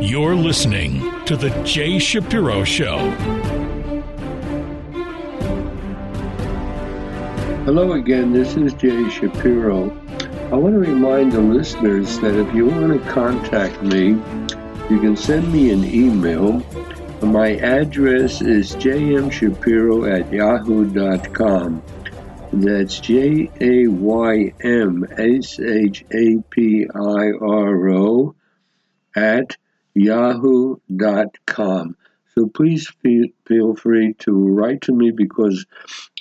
You're listening to The Jay Shapiro Show. Hello again, this is Jay Shapiro. I want to remind the listeners that if you want to contact me, you can send me an email. My address is jmshapiro at yahoo.com. That's J A Y M S H A P I R O at yahoo.com. So please feel free to write to me because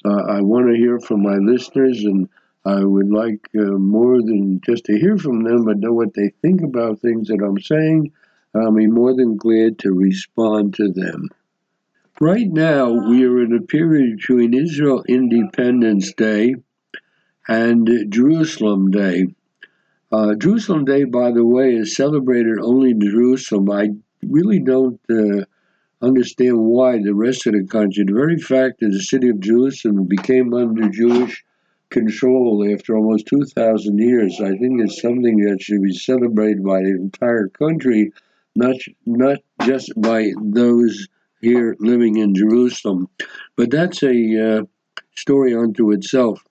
uh, I want to hear from my listeners and I would like uh, more than just to hear from them, but know what they think about things that I'm saying. I'll be more than glad to respond to them. Right now, we are in a period between Israel Independence Day and Jerusalem Day. Uh, Jerusalem Day, by the way, is celebrated only in Jerusalem. I really don't uh, understand why the rest of the country, the very fact that the city of Jerusalem became under Jewish control after almost 2,000 years, I think is something that should be celebrated by the entire country, not, not just by those here living in Jerusalem. But that's a uh, story unto itself.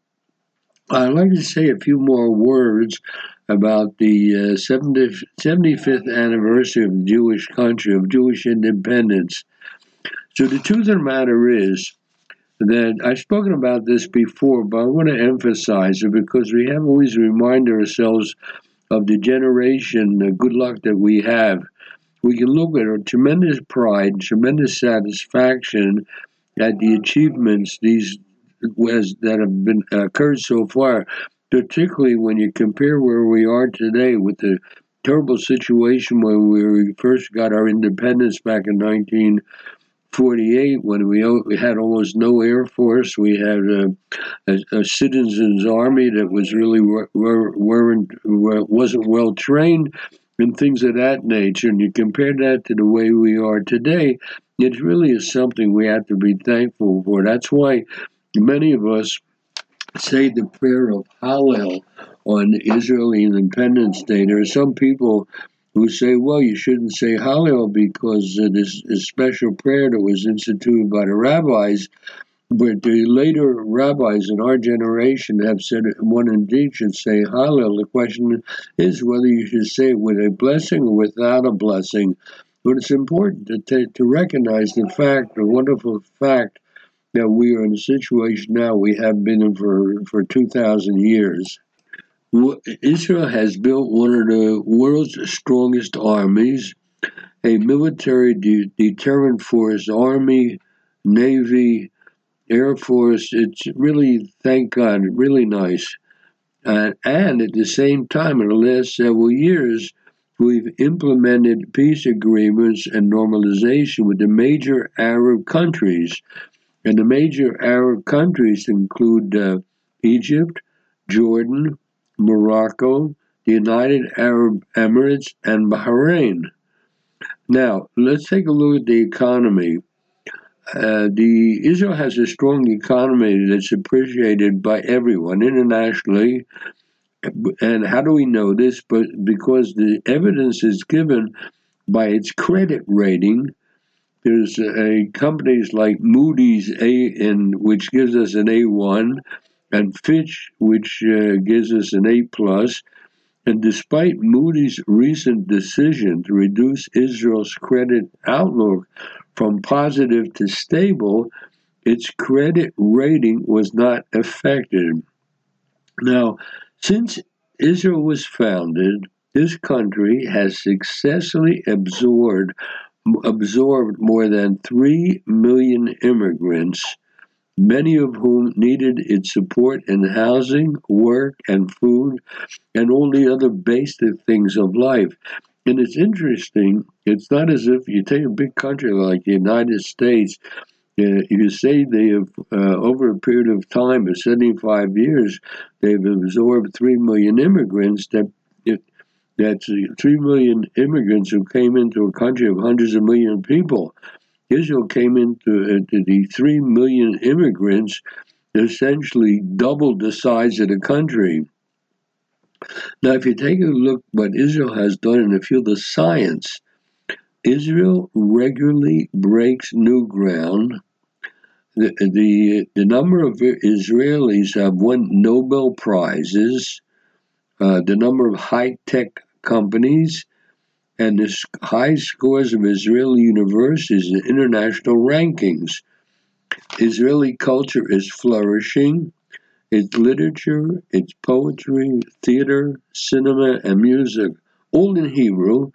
I'd like to say a few more words about the uh, 70, 75th anniversary of the Jewish country, of Jewish independence. So the truth of the matter is that I've spoken about this before, but I want to emphasize it because we have always remind ourselves of the generation, the good luck that we have. We can look at a tremendous pride, tremendous satisfaction at the achievements these that have been occurred so far particularly when you compare where we are today with the terrible situation when we first got our independence back in 1948, when we had almost no air force. We had a, a, a citizens army that was really were, weren't wasn't well trained and things of that nature. And you compare that to the way we are today, it really is something we have to be thankful for. That's why many of us say the prayer of Hallel on Israeli Independence Day. There are some people who say, well, you shouldn't say Hallel because it is a special prayer that was instituted by the rabbis. But the later rabbis in our generation have said one indeed should say Hallel. The question is whether you should say it with a blessing or without a blessing. But it's important to, t- to recognize the fact, the wonderful fact, that we are in a situation now we have been in for, for 2,000 years. Israel has built one of the world's strongest armies, a military de- deterrent force, army, navy, air force. It's really, thank God, really nice. Uh, and at the same time, in the last several years, we've implemented peace agreements and normalization with the major Arab countries and the major Arab countries include uh, Egypt, Jordan, Morocco, the United Arab Emirates, and Bahrain. Now, let's take a look at the economy. Uh, the Israel has a strong economy that's appreciated by everyone internationally. And how do we know this? But because the evidence is given by its credit rating, there's a companies like Moody's A, in which gives us an A1, and Fitch, which uh, gives us an A plus. And despite Moody's recent decision to reduce Israel's credit outlook from positive to stable, its credit rating was not affected. Now, since Israel was founded, this country has successfully absorbed absorbed more than 3 million immigrants, many of whom needed its support in housing, work, and food, and all the other basic things of life. And it's interesting, it's not as if you take a big country like the United States, uh, you say they have, uh, over a period of time of 75 years, they've absorbed 3 million immigrants that that's 3 million immigrants who came into a country of hundreds of million people. Israel came into, into the 3 million immigrants, essentially doubled the size of the country. Now, if you take a look what Israel has done in the field of science, Israel regularly breaks new ground. The, the, the number of Israelis have won Nobel Prizes, uh, the number of high tech companies, and the high scores of Israeli universities in international rankings. Israeli culture is flourishing. Its literature, its poetry, theater, cinema, and music, all in Hebrew,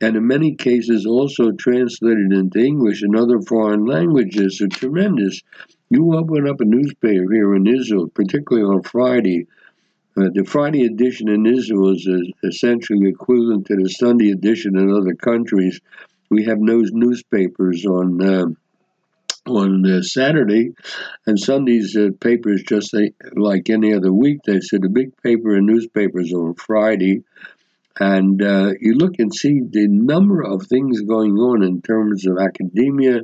and in many cases also translated into English and other foreign languages, are tremendous. You open up a newspaper here in Israel, particularly on Friday. Uh, the Friday edition in Israel is essentially equivalent to the Sunday edition in other countries. We have no newspapers on. Uh, on uh, Saturday, and Sunday's uh, papers just like any other week. They said the big paper and newspapers on Friday, and uh, you look and see the number of things going on in terms of academia,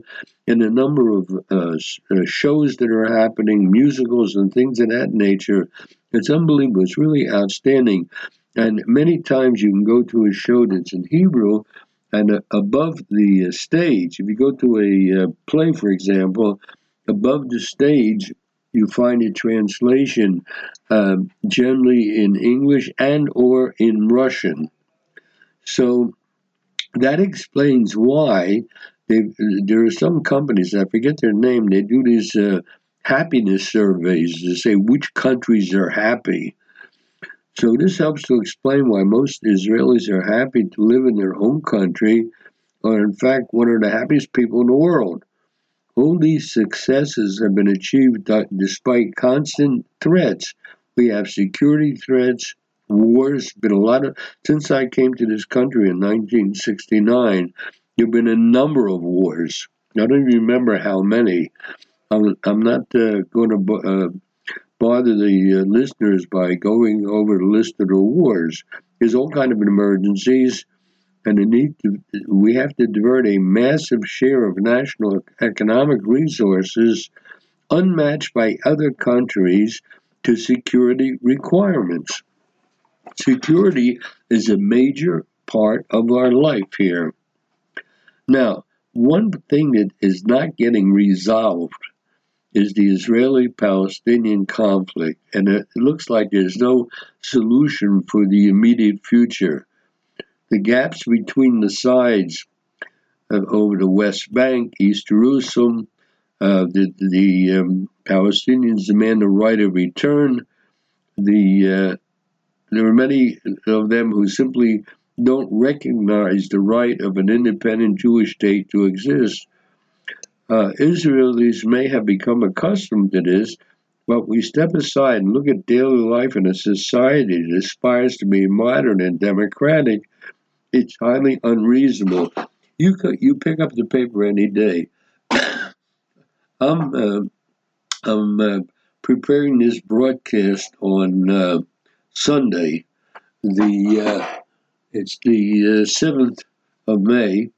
and the number of uh, uh, shows that are happening, musicals and things of that nature. It's unbelievable. It's really outstanding. And many times you can go to a show that's in Hebrew, and uh, above the uh, stage, if you go to a uh, play, for example, above the stage, you find a translation um, generally in English and or in Russian. So that explains why there are some companies, I forget their name, they do these uh, happiness surveys to say which countries are happy. So this helps to explain why most Israelis are happy to live in their home country, or in fact one of the happiest people in the world. All these successes have been achieved despite constant threats. We have security threats, wars, been a lot of since I came to this country in 1969. There've been a number of wars. I don't even remember how many. I'm, I'm not uh, going to uh, bother the uh, listeners by going over the list of the wars. There's all kind of emergencies, and need to, we have to divert a massive share of national economic resources unmatched by other countries to security requirements. Security is a major part of our life here. Now, one thing that is not getting resolved is the Israeli Palestinian conflict, and it looks like there's no solution for the immediate future. The gaps between the sides uh, over the West Bank, East Jerusalem, uh, the, the um, Palestinians demand a right of return. The uh, there are many of them who simply don't recognize the right of an independent Jewish state to exist uh, Israelis may have become accustomed to this, but we step aside and look at daily life in a society that aspires to be modern and democratic, it's highly unreasonable. You could, you pick up the paper any day. I'm uh, I'm uh, preparing this broadcast on uh, Sunday. The uh, it's the uh, seventh of May,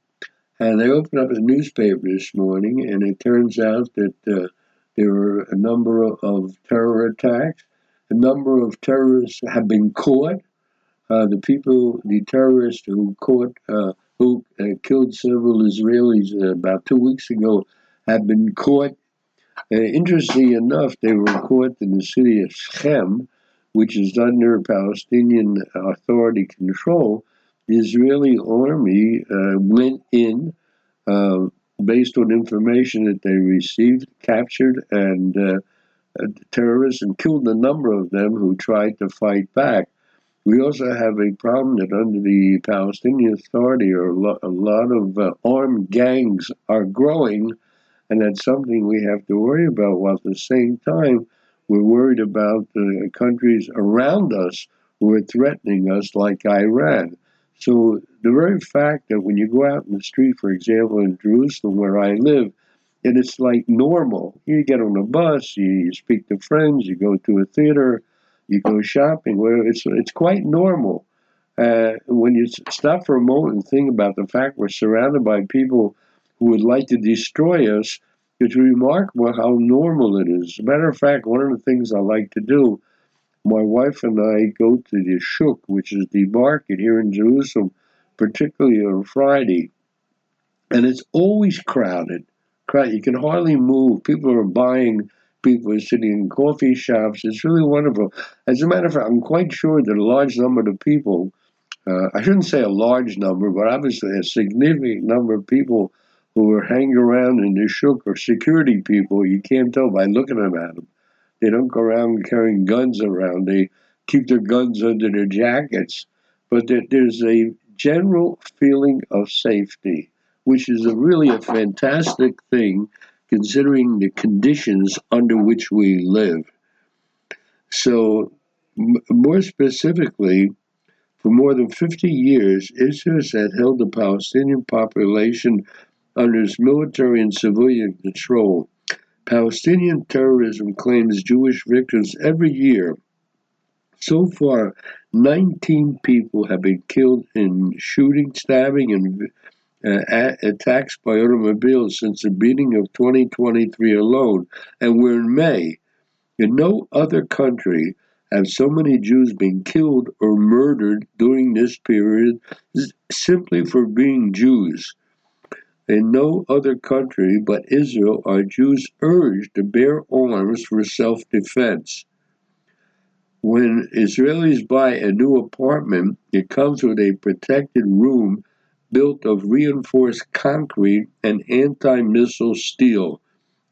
and I opened up the newspaper this morning, and it turns out that uh, there were a number of, of, terror attacks. A number of terrorists have been caught. Uh, the people, the terrorists who caught, uh, who uh, killed several Israelis uh, about two weeks ago, have been caught. Uh, interestingly enough, they were caught in the city of Shechem, which is under Palestinian Authority control the Israeli army went in based on information that they received, captured and terrorists and killed a number of them who tried to fight back. We also have a problem that under the Palestinian Authority, a lot, of uh, armed gangs are growing, and that's something we have to worry about. While at the same time, we're worried about the countries around us who are threatening us, like Iran. So the very fact that when you go out in the street, for example, in Jerusalem where I live, and it's like normal. You get on a bus, you speak to friends, you go to a theater, you go shopping. Where it's it's quite normal. Uh, when you stop for a moment and think about the fact we're surrounded by people who would like to destroy us, it's remarkable how normal it is. As a matter of fact, one of the things I like to do my wife and I go to the Shuk, which is the market here in Jerusalem, particularly on Friday. and it's always crowded. Crowd, you can hardly move. People are buying. People are sitting in coffee shops. It's really wonderful. As a matter of fact, I'm quite sure that a large number of people, uh, I shouldn't say a large number, but obviously a significant number of people who are hanging around in the shuk are security people. You can't tell by looking at them. They don't go around carrying guns around. They keep their guns under their jackets. But there, there's a general feeling of safety, which is a really a fantastic thing considering the conditions under which we live. So, m- more specifically, for more than 50 years, Israel has held the Palestinian population under its military and civilian control. Palestinian terrorism claims Jewish victims every year. So far, 19 people have been killed in shooting, stabbing, and uh, attacks by automobiles since the beginning of 2023 alone, and we're in May. In no other country have so many Jews been killed or murdered during this period simply for being Jews. In no other country but Israel are Jews urged to bear arms for self defense. When Israelis buy a new apartment, it comes with a protected room built of reinforced concrete and anti missile steel.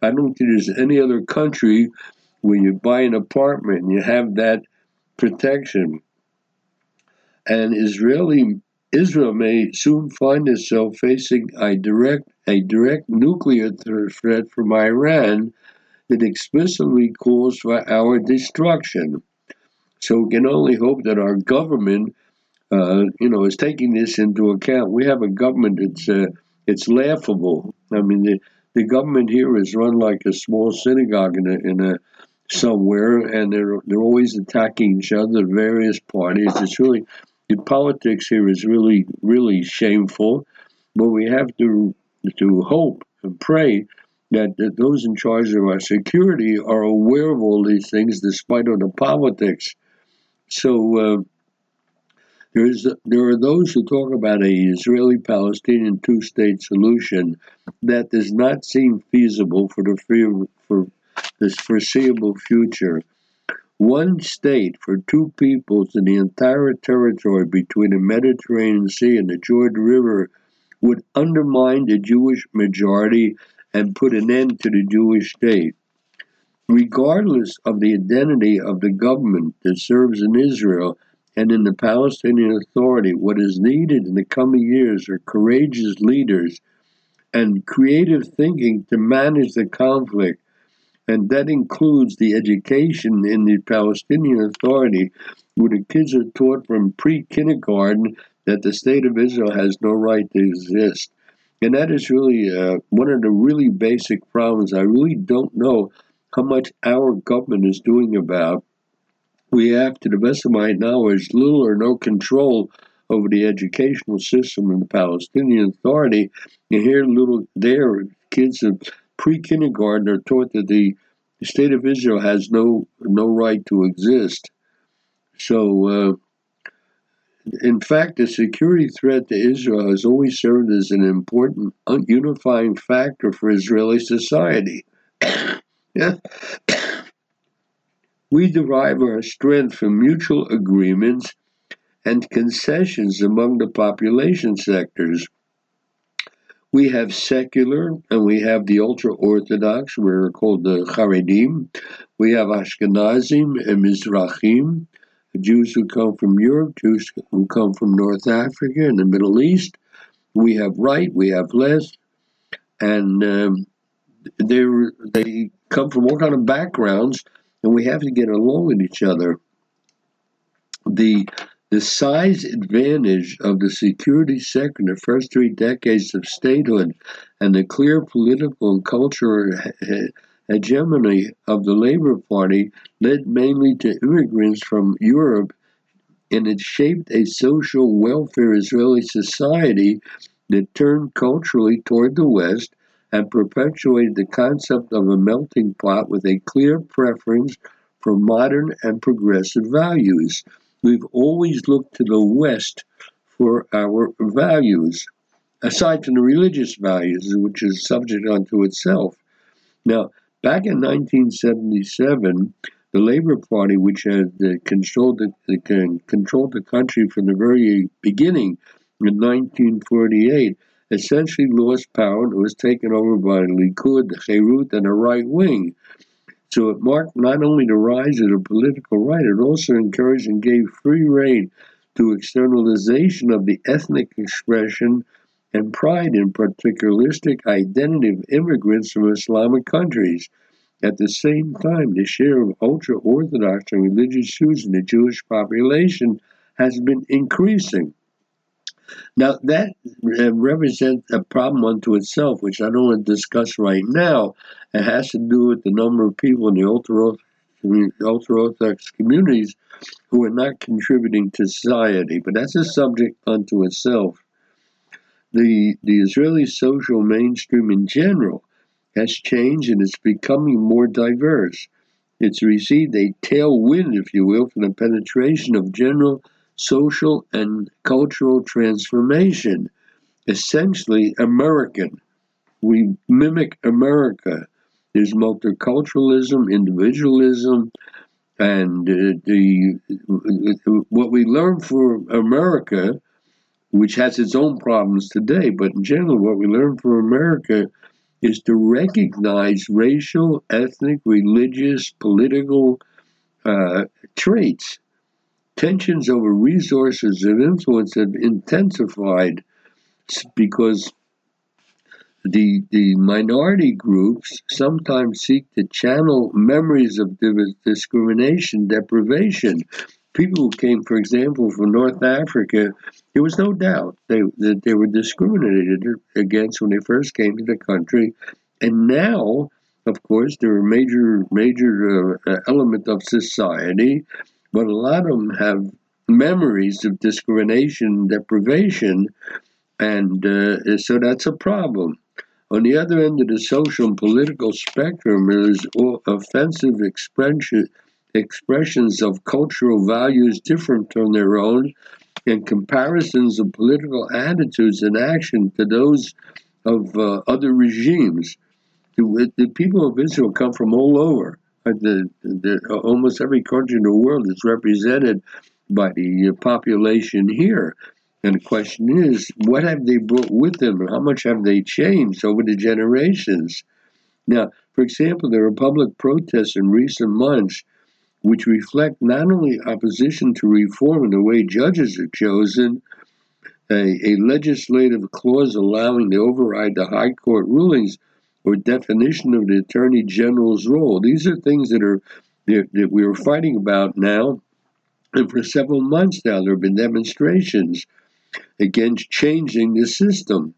I don't think there's any other country where you buy an apartment and you have that protection. And Israeli Israel may soon find itself facing a direct a direct nuclear threat from Iran that explicitly calls for our destruction. So we can only hope that our government, uh, you know, is taking this into account. We have a government that's uh, it's laughable. I mean, the, the government here is run like a small synagogue in a, in a somewhere, and they're they're always attacking each other, various parties. It's really the politics here is really, really shameful. But we have to to hope and pray that, that those in charge of our security are aware of all these things, despite of the politics. So uh, there is there are those who talk about a Israeli-Palestinian two-state solution that does not seem feasible for the for this foreseeable future. One state for two peoples in the entire territory between the Mediterranean Sea and the Jordan River would undermine the Jewish majority and put an end to the Jewish state. Regardless of the identity of the government that serves in Israel and in the Palestinian Authority, what is needed in the coming years are courageous leaders and creative thinking to manage the conflict and that includes the education in the Palestinian Authority, where the kids are taught from pre kindergarten that the state of Israel has no right to exist. And that is really uh, one of the really basic problems. I really don't know how much our government is doing about. We have, to the best of my knowledge, little or no control over the educational system in the Palestinian Authority. And here, little there, kids in pre kindergarten are taught that the, the state of Israel has no no right to exist. So, uh, in fact, the security threat to Israel has always served as an important unifying factor for Israeli society. yeah. we derive our strength from mutual agreements and concessions among the population sectors we have secular and we have the ultra Orthodox, we're called the Haredim. We have Ashkenazim and Mizrahim, Jews who come from Europe, Jews who come from North Africa and the Middle East. We have right, we have left, and um, they they come from all kind of backgrounds, and we have to get along with each other. The the size advantage of the security sector in the first three decades of statehood and the clear political and cultural hegemony of the Labor Party led mainly to immigrants from Europe, and it shaped a social welfare Israeli society that turned culturally toward the West and perpetuated the concept of a melting pot with a clear preference for modern and progressive values. We've always looked to the West for our values. aside from the religious values, which is subject unto itself. Now, back in 1977, the Labour Party, which had uh, controlled the, controlled the country from the very beginning in 1948, essentially lost power and was taken over by Likud, the Herut, and the right wing. So it marked not only the rise of the political right, it also encouraged and gave free rein to externalization of the ethnic expression and pride in particularistic identity of immigrants from Islamic countries. At the same time, the share of ultra Orthodox and religious Jews in the Jewish population has been increasing. Now, that represents a problem unto itself, which I don't want to discuss right now. It has to do with the number of people in the ultra Orthodox communities who are not contributing to society, but that's a subject unto itself. The, the Israeli social mainstream in general has changed and it's becoming more diverse. It's received a tailwind, if you will, from the penetration of general social and cultural transformation, essentially American. We mimic America. There's multiculturalism, individualism, and uh, the what we learn from America, which has its own problems today, but in general, what we learn from America is to recognize racial, ethnic, religious, political uh, traits tensions over resources and influence have intensified because the the minority groups sometimes seek to channel memories of discrimination, deprivation. People who came, for example, from North Africa, there was no doubt they, that they were discriminated against when they first came to the country, and now, of course, they're a major major uh, element of society but a lot of them have memories of discrimination, deprivation, and uh, so that's a problem. On the other end of the social and political spectrum, there's offensive expression, expressions of cultural values different from their own, and comparisons of political attitudes and action to those of uh, other regimes. The, the people of Israel come from all over Uh, the, the, almost every country in the world is represented by the uh, population here. And the question is, what have they brought with them and how much have they changed over the generations? Now, for example, there are public protests in recent months which reflect not only opposition to reform in the way judges are chosen, a, a legislative clause allowing to override the high court rulings, or definition of the attorney general's role. These are things that are that, we are fighting about now, and for several months now there have been demonstrations against changing the system.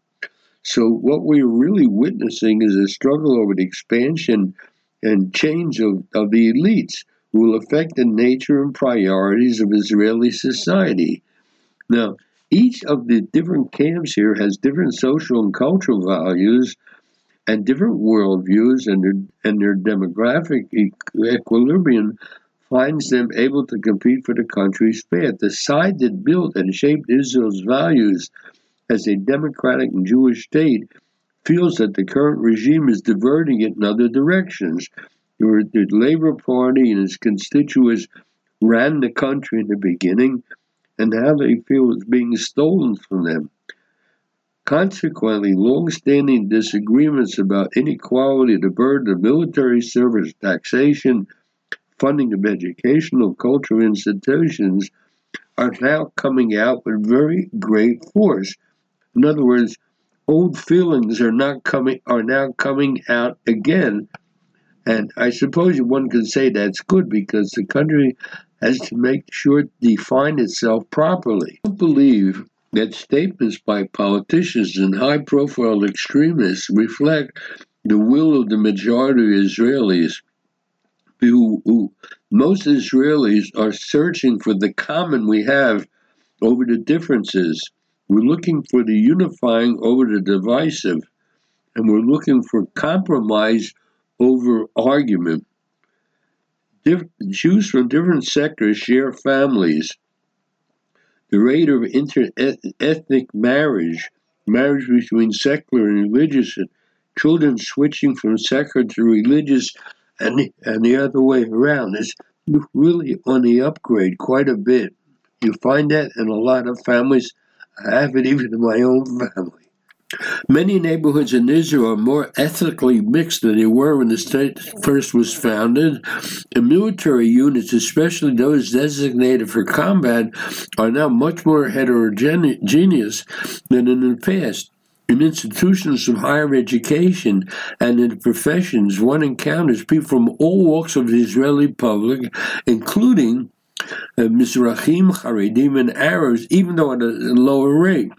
So what we're really witnessing is a struggle over the expansion and change of, of the elites who will affect the nature and priorities of Israeli society. Now, each of the different camps here has different social and cultural values and different worldviews and their, and their demographic equilibrium finds them able to compete for the country's fate. The side that built and shaped Israel's values as a democratic and Jewish state feels that the current regime is diverting it in other directions. The Labour Party and its constituents ran the country in the beginning, and now they feel it's being stolen from them. Consequently, long-standing disagreements about inequality, the burden of military service, taxation, funding of educational, cultural institutions are now coming out with very great force. In other words, old feelings are not coming are now coming out again. And I suppose one could say that's good because the country has to make sure to define itself properly. I don't believe that statements by politicians and high profile extremists reflect the will of the majority of Israelis. Who, who, most Israelis are searching for the common we have over the differences. We're looking for the unifying over the divisive, and we're looking for compromise over argument. Dif- Jews from different sectors share families, the rate of inter-ethnic marriage marriage between secular and religious, and children switching from secular to religious, and, and the other way around is really on the upgrade quite a bit. You find that in a lot of families. I have it even in my own family. Many neighborhoods in Israel are more ethnically mixed than they were when the state first was founded. And military units, especially those designated for combat, are now much more heterogeneous than in the past. In institutions of higher education and in professions, one encounters people from all walks of the Israeli public, including uh, Mizrahim, Haredim, and Arabs, even though at a lower rate.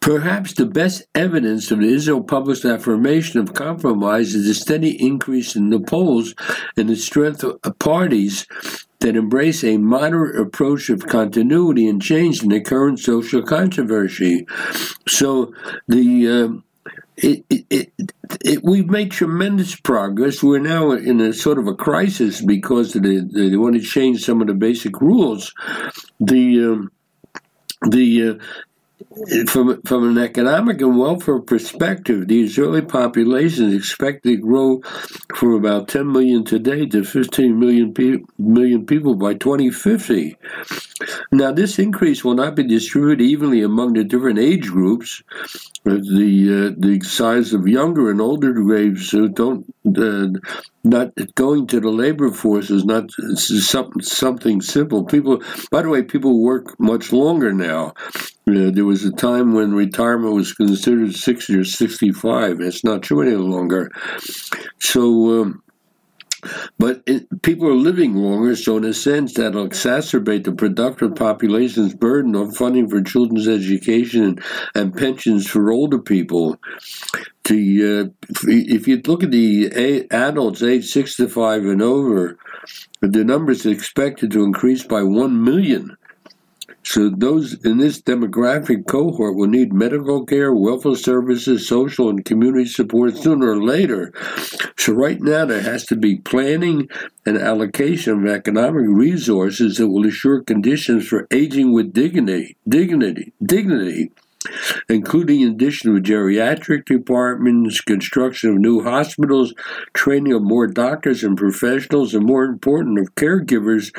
Perhaps the best evidence of the Israel published affirmation of compromise is the steady increase in the polls and the strength of parties that embrace a moderate approach of continuity and change in the current social controversy. So the uh, it, it, it, we've made tremendous progress. We're now in a sort of a crisis because the, they want to change some of the basic rules. The um, the uh, from from an economic and welfare perspective, the Israeli population is expected to grow from about 10 million today to 15 million, pe- million people by 2050. Now, this increase will not be distributed evenly among the different age groups. The uh, the size of younger and older graves who don't uh, not going to the labor force is not something something simple. People, by the way, people work much longer now. Uh, there was a time when retirement was considered 60 or 65. It's not true any longer. So, um, but it, people are living longer, so in a sense, that'll exacerbate the productive population's burden of funding for children's education and, and pensions for older people. The, uh, if you look at the adults aged 65 and over, the number is expected to increase by 1 million so those in this demographic cohort will need medical care, welfare services, social and community support sooner or later. So right now there has to be planning and allocation of economic resources that will assure conditions for aging with dignity, dignity, dignity including addition of geriatric departments, construction of new hospitals, training of more doctors and professionals, and more important, of caregivers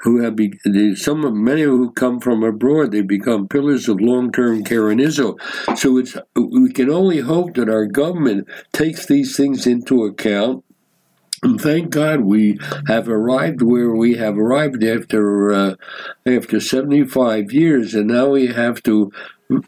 who have be, some of many who come from abroad. They become pillars of long-term care in Israel. So it's we can only hope that our government takes these things into account and thank God we have arrived where we have arrived after uh, after 75 years, and now we have to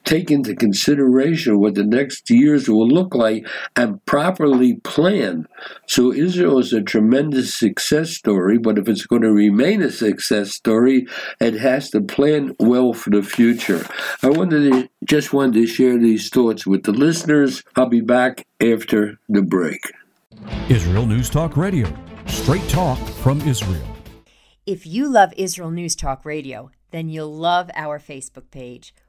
take into consideration what the next years will look like and properly plan. So Israel is a tremendous success story, but if it's going to remain a success story, it has to plan well for the future. I wanted to, just wanted to share these thoughts with the listeners. I'll be back after the break. Israel News Talk Radio, straight talk from Israel. If you love Israel News Talk Radio, then you'll love our Facebook page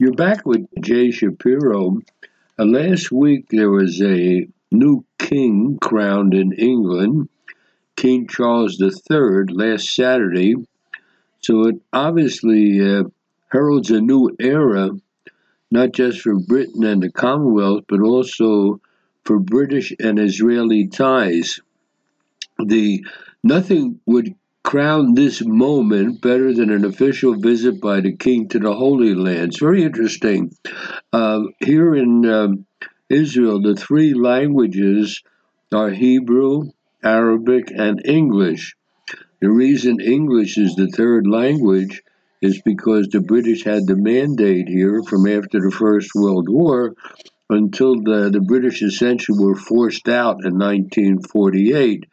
You're back with Jay Shapiro. Uh, last week there was a new king crowned in England, King Charles III, last Saturday. So it obviously uh, heralds a new era, not just for Britain and the Commonwealth, but also for British and Israeli ties. The nothing would crown this moment better than an official visit by the king to the Holy Land. It's very interesting. Uh, here in um, Israel, the three languages are Hebrew, Arabic, and English. The reason English is the third language is because the British had the mandate here from after the First World War until the, the British essentially were forced out in 1948.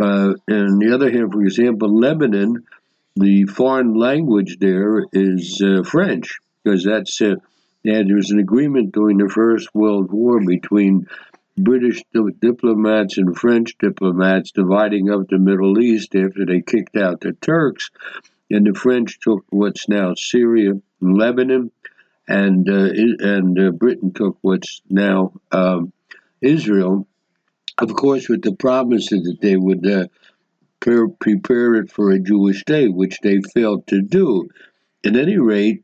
Uh, and on the other hand, for example, Lebanon, the foreign language there is uh, French because that's uh, And there was an agreement during the First World War between British diplomats and French diplomats dividing up the Middle East after they kicked out the Turks. And the French took what's now Syria and Lebanon, and uh, and uh, Britain took what's now um, Israel. Of course, with the promises that they would uh, pre- prepare it for a Jewish state, which they failed to do. At any rate,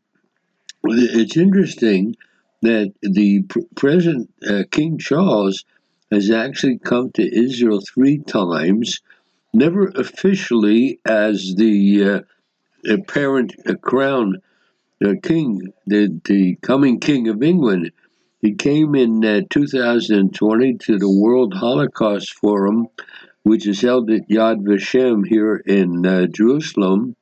it's interesting that the present uh, King Charles has actually come to Israel three times, never officially as the uh, apparent uh, crown uh, king, the, the coming king of England. He came in uh, 2020 to the World Holocaust Forum, which is held at Yad Vashem here in uh, Jerusalem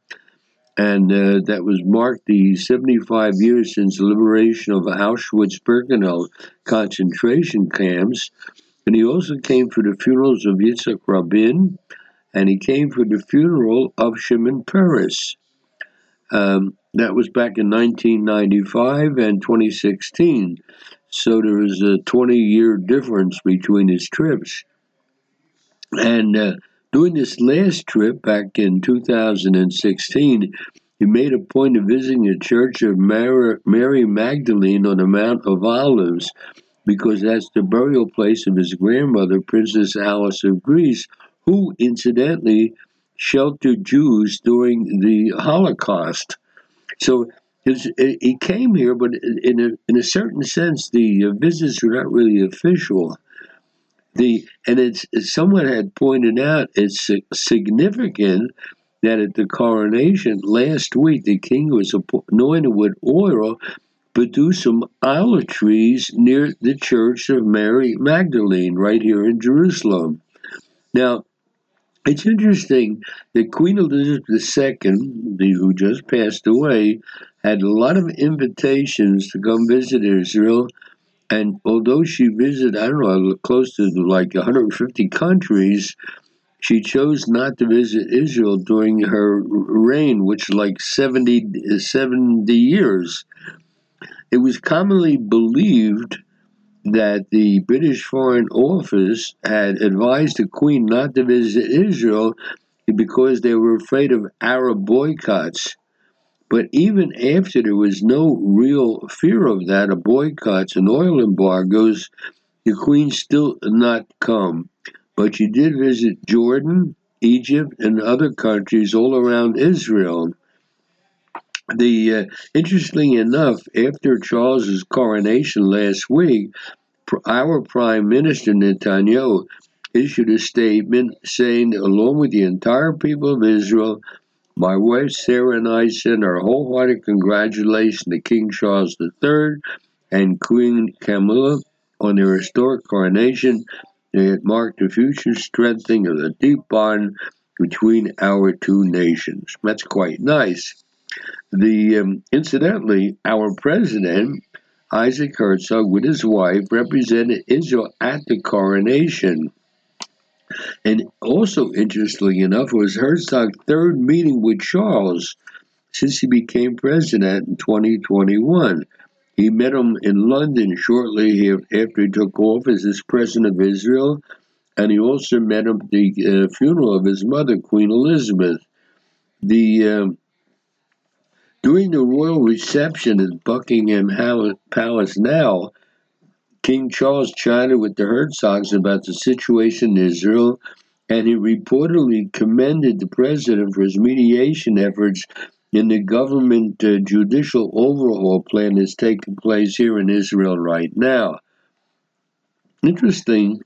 and uh, that was marked the 75 years since the liberation of Auschwitz-Birkenau concentration camps. And he also came for the funerals of Yitzhak Rabin, and he came for the funeral of Shimon Peres. Um, that was back in 1995 and 2016. So there was a 20 year difference between his trips. And uh, during this last trip back in 2016, he made a point of visiting the church of Mary Magdalene on the Mount of Olives because that's the burial place of his grandmother, Princess Alice of Greece, who incidentally sheltered Jews during the Holocaust. So his, he came here, but in a, in a certain sense, the uh, visits were not really official. The and it's someone had pointed out it's significant that at the coronation last week the king was anointed with oil but do some olive trees near the church of Mary Magdalene right here in Jerusalem. Now, it's interesting that Queen Elizabeth II, who just passed away, had a lot of invitations to come visit Israel and although she visited, I don't know, close to like 150 countries, she chose not to visit Israel during her reign, which like 70, 70 years. It was commonly believed that the British Foreign Office had advised the Queen not to visit Israel because they were afraid of Arab boycotts. But even after there was no real fear of that, of boycotts and oil embargoes, the Queen still not come. But she did visit Jordan, Egypt, and other countries all around Israel. The uh, interestingly enough, after Charles's coronation last week, our Prime Minister Netanyahu issued a statement saying, along with the entire people of Israel, my wife Sarah and I send our wholehearted congratulations to King Charles III and Queen Camilla on their historic coronation. It marked the future strengthening of the deep bond between our two nations. That's quite nice. The um, incidentally, our president Isaac Herzog, with his wife, represented Israel at the coronation. And also, interestingly enough, was Herzog's third meeting with Charles since he became president in 2021. He met him in London shortly after he took office as president of Israel, and he also met him at the uh, funeral of his mother, Queen Elizabeth. The uh, during the royal reception at Buckingham Palace now, King Charles chatted with the Herzogs about the situation in Israel, and he reportedly commended the president for his mediation efforts in the government uh, judicial overhaul plan that's taking place here in Israel right now. Interesting,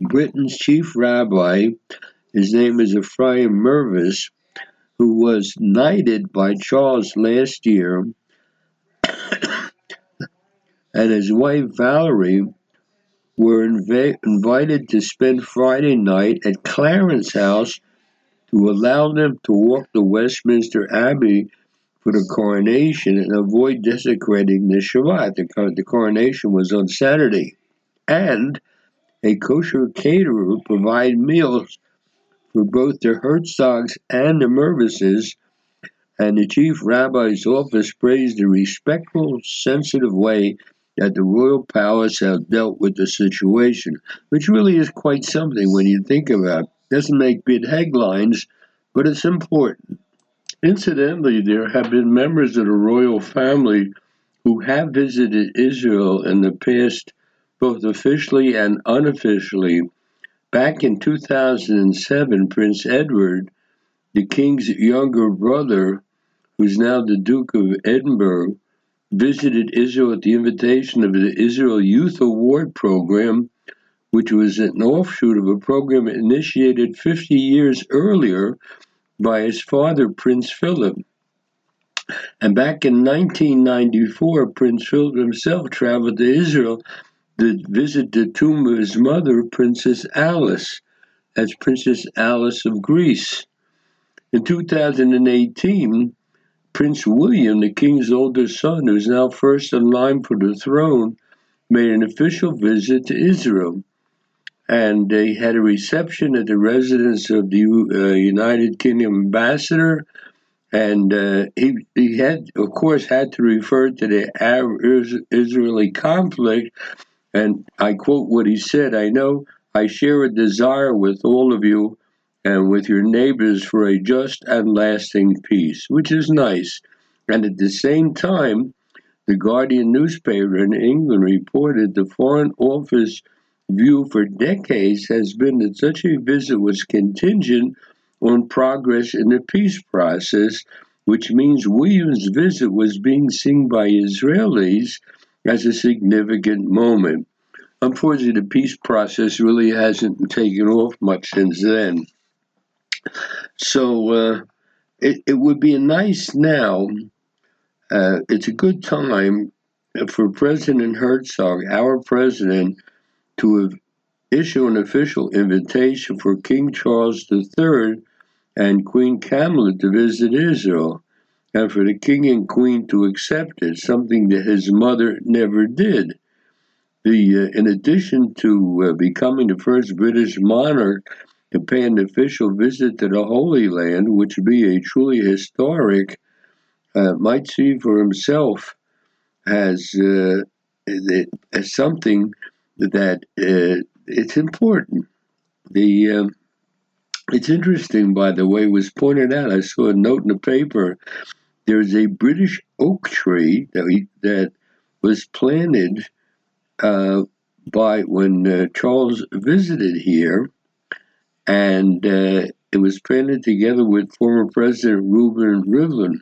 Britain's chief rabbi, his name is Ephraim Mirvis, who was knighted by Charles last year and his wife Valerie were inv- invited to spend Friday night at Clarence House to allow them to walk to Westminster Abbey for the coronation and avoid desecrating the Shabbat. The, the coronation was on Saturday. And a kosher caterer provided meals for both the Herzogs and the Mirvises, and the chief rabbi's office praised the respectful, sensitive way that the royal palace has dealt with the situation, which really is quite something when you think about it. Doesn't make big headlines, but it's important. Incidentally, there have been members of the royal family who have visited Israel in the past, both officially and unofficially. Back in 2007, Prince Edward, the king's younger brother, who's now the Duke of Edinburgh, visited Israel at the invitation of the Israel Youth Award Program, which was an offshoot of a program initiated 50 years earlier by his father, Prince Philip. And back in 1994, Prince Philip himself traveled to Israel to visit the tomb of his mother, Princess Alice, as Princess Alice of Greece. In 2018, Prince William, the king's oldest son, who's now first in line for the throne, made an official visit to Israel and they had a reception at the residence of the uh, United Kingdom ambassador. And uh, he, he had, of course, had to refer to the Israeli conflict. And I quote what he said I know I share a desire with all of you and with your neighbors for a just and lasting peace, which is nice. And at the same time, the Guardian newspaper in England reported the Foreign Office view for decades has been that such a visit was contingent on progress in the peace process, which means Williams' visit was being seen by Israelis as a significant moment. Unfortunately, the peace process really hasn't taken off much since then. So uh, it, it would be nice now, uh, it's a good time for President Herzog, our president, to have issue an official invitation for King Charles III and Queen Camilla to visit Israel, and for the king and queen to accept it, something that his mother never did. The, uh, in addition to uh, becoming the first British monarch to pay an official visit to the Holy Land, which would be a truly historic, uh, might see for himself as, uh, as something that uh, it's important. The um, it's interesting, by the way, was pointed out. I saw a note in the paper. There's a British oak tree that we, that was planted uh, by when uh, Charles visited here, and uh, it was planted together with former President Reuben Rivlin,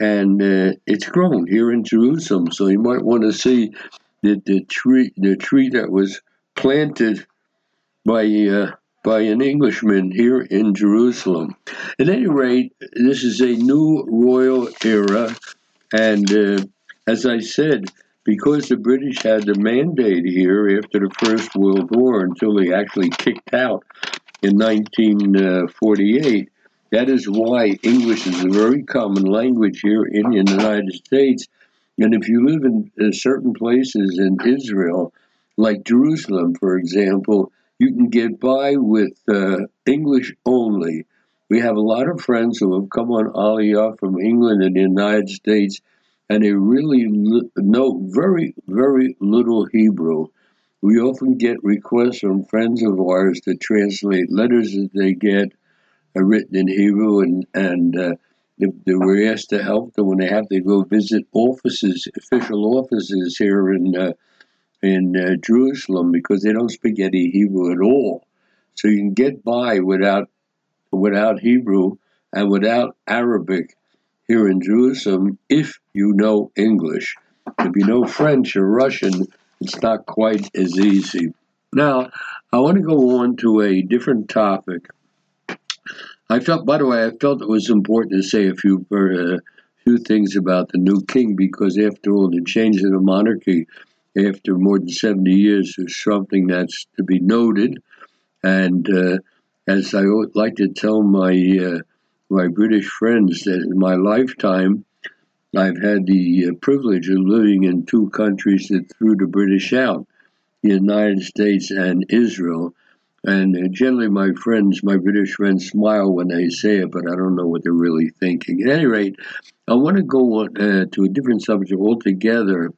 and uh, it's grown here in Jerusalem. So you might want to see the, the tree the tree that was planted by uh, by an Englishman here in Jerusalem. At any rate, this is a new royal era, and uh, as I said, because the British had the mandate here after the First World War until they actually kicked out in 1948. That is why English is a very common language here in the United States and if you live in uh, certain places in Israel, like Jerusalem, for example, you can get by with uh, English only. We have a lot of friends who have come on Aliyah from England and the United States, and they really know very, very little Hebrew. We often get requests from friends of ours to translate letters that they get uh, written in Hebrew, and and uh, they, they were asked to help them when they have to go visit offices, official offices here in uh, in uh, Jerusalem because they don't speak any Hebrew at all. So you can get by without without Hebrew and without Arabic here in Jerusalem if you know English. If you know French or Russian, it's not quite as easy. Now, I want to go on to a different topic. I felt, by the way, I felt it was important to say a few uh, few things about the new king because, after all, the change in the monarchy after more than 70 years is something that's to be noted. And uh, as I like to tell my uh, my British friends, that in my lifetime, I've had the uh, privilege of living in two countries that threw the British out, the United States and Israel. And uh, generally, my friends, my British friends, smile when they say it, but I don't know what they're really thinking. At any rate, I want to go on, uh, to a different subject altogether.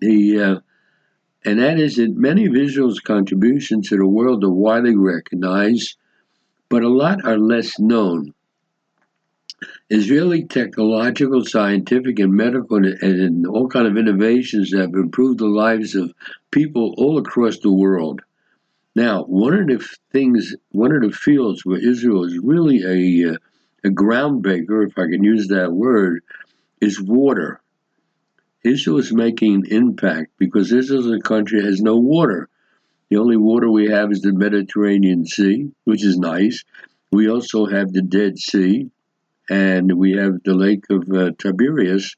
The uh, and that is that many of Israel's contributions to the world are widely recognized, but a lot are less known. Israeli technological, scientific, and medical, and, and all kind of innovations have improved the lives of people all across the world. Now, one of the things, one of the fields where Israel is really a, uh, a groundbreaker, if I can use that word, is water. Israel is making an impact because Israel as a country has no water. The only water we have is the Mediterranean Sea, which is nice. We also have the Dead Sea, and we have the Lake of uh, Tiberias,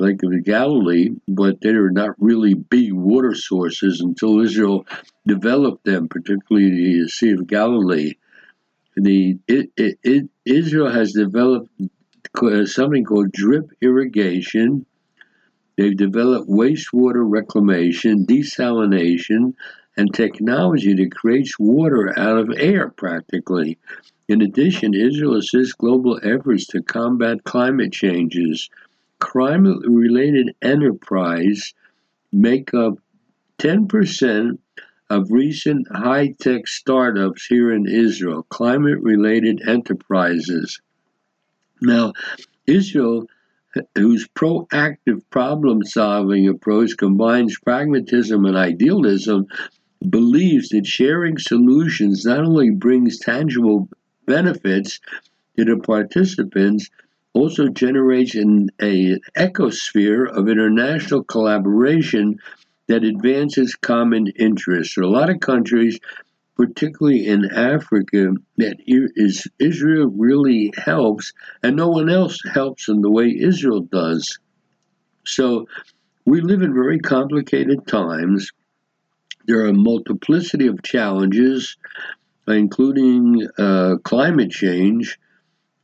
Lake of the Galilee, but they are not really big water sources until Israel developed them, particularly the Sea of Galilee. The it, it, it, Israel has developed something called drip irrigation. They've developed wastewater reclamation, desalination, and technology that creates water out of air practically. In addition, Israel assists global efforts to combat climate changes climate related enterprise make up 10% of recent high tech startups here in Israel, climate related enterprises. Now, Israel, whose proactive problem solving approach combines pragmatism and idealism, believes that sharing solutions not only brings tangible benefits to the participants, also generates an a ecosphere of international collaboration that advances common interests. So a lot of countries, particularly in Africa, that is Israel really helps, and no one else helps in the way Israel does. So we live in very complicated times. There are a multiplicity of challenges, including uh, climate change,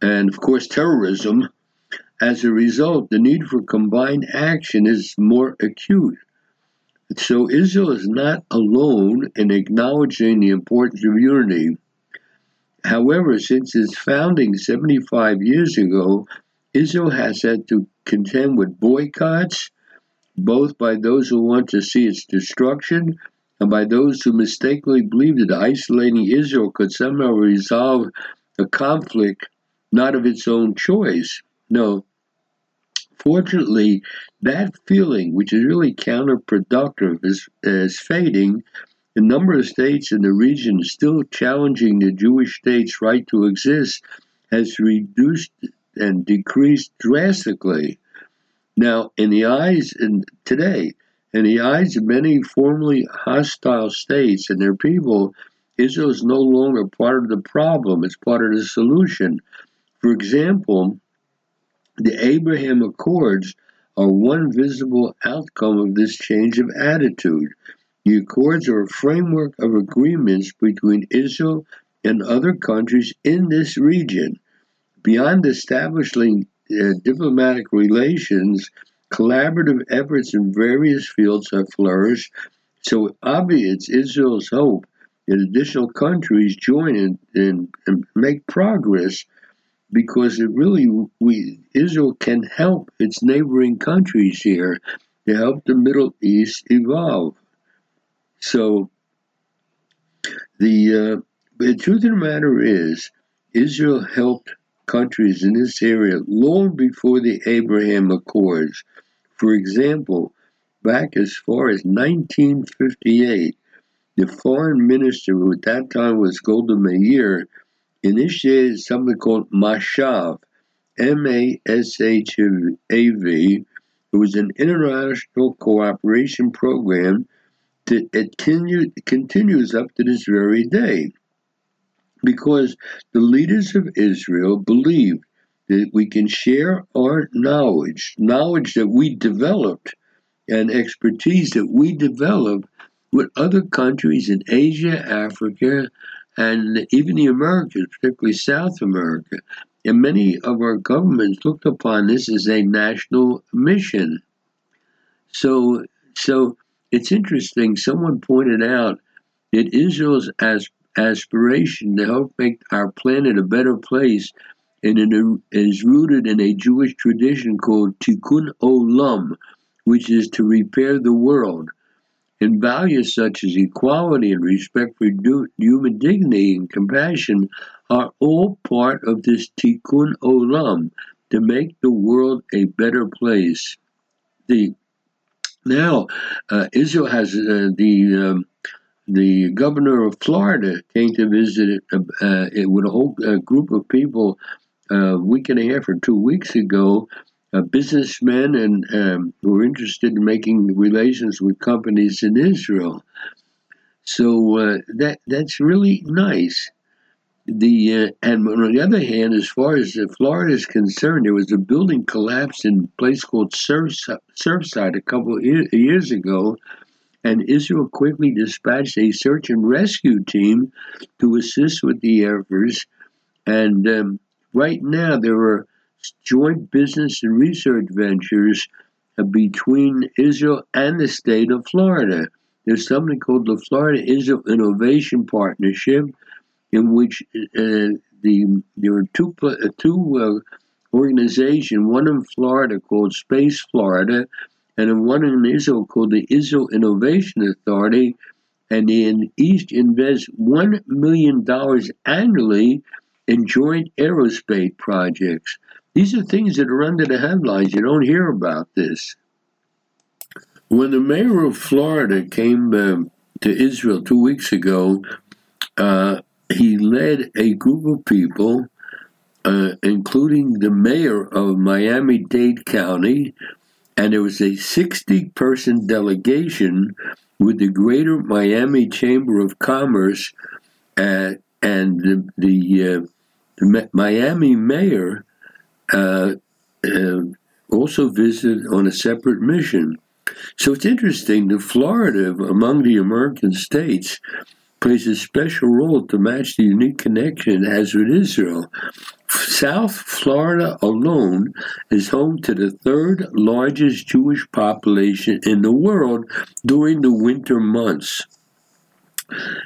and of course terrorism. As a result, the need for combined action is more acute. So Israel is not alone in acknowledging the importance of unity. However, since its founding 75 years ago, Israel has had to contend with boycotts, both by those who want to see its destruction and by those who mistakenly believe that isolating Israel could somehow resolve the conflict not of its own choice. No. Fortunately, that feeling, which is really counterproductive, is, is fading. The number of states in the region still challenging the Jewish state's right to exist has reduced and decreased drastically. Now, in the eyes in today, in the eyes of many formerly hostile states and their people, Israel is no longer part of the problem, it's part of the solution. For example, the Abraham Accords are one visible outcome of this change of attitude. The Accords are a framework of agreements between Israel and other countries in this region. Beyond establishing uh, diplomatic relations, collaborative efforts in various fields have flourished. So obvious Israel's hope that additional countries join in, in, and make progress because it really we Israel can help its neighboring countries here to help the Middle East evolve. So the uh, the truth of the matter is, Israel helped countries in this area long before the Abraham Accords. For example, back as far as 1958, the foreign minister, who at that time was Golda Meir, initiated something called Mashav, M A S H A V. It was an international cooperation program that it continue, continues up to this very day. Because the leaders of Israel believe that we can share our knowledge, knowledge that we developed, and expertise that we developed with other countries in Asia, Africa, and even the Americas, particularly South America. And many of our governments looked upon this as a national mission. So, so it's interesting. Someone pointed out that Israel's as aspiration to help make our planet a better place and it is rooted in a Jewish tradition called Tikkun Olam, which is to repair the world. And values such as equality and respect for human dignity and compassion are all part of this Tikkun Olam to make the world a better place. The now uh, Israel has uh, the um, the governor of Florida came to visit uh, uh with a whole uh, group of people a week and a half or two weeks ago, uh, businessmen and um, who were interested in making relations with companies in Israel. So uh, that that's really nice. The uh, and on the other hand, as far as Florida is concerned, there was a building collapse in a place called Surf, Surfside a couple of years ago, and Israel quickly dispatched a search and rescue team to assist with the efforts. And um, Right now, there are joint business and research ventures uh, between Israel and the state of Florida. There's something called the Florida Israel Innovation Partnership, in which uh, the there are two uh, two uh, organizations, one in Florida called Space Florida, and one in Israel called the Israel Innovation Authority, and they each invest one million dollars annually and joint aerospace projects. These are things that are under the headlines. You don't hear about this. When the mayor of Florida came uh, to Israel two weeks ago, uh, he led a group of people, uh, including the mayor of Miami Dade County, and there was a 60 person delegation with the Greater Miami Chamber of Commerce uh, and the, the uh, Miami mayor uh, uh, also visited on a separate mission. So it's interesting that Florida, among the American states, plays a special role to match the unique connection has with Israel. South Florida alone is home to the third largest Jewish population in the world during the winter months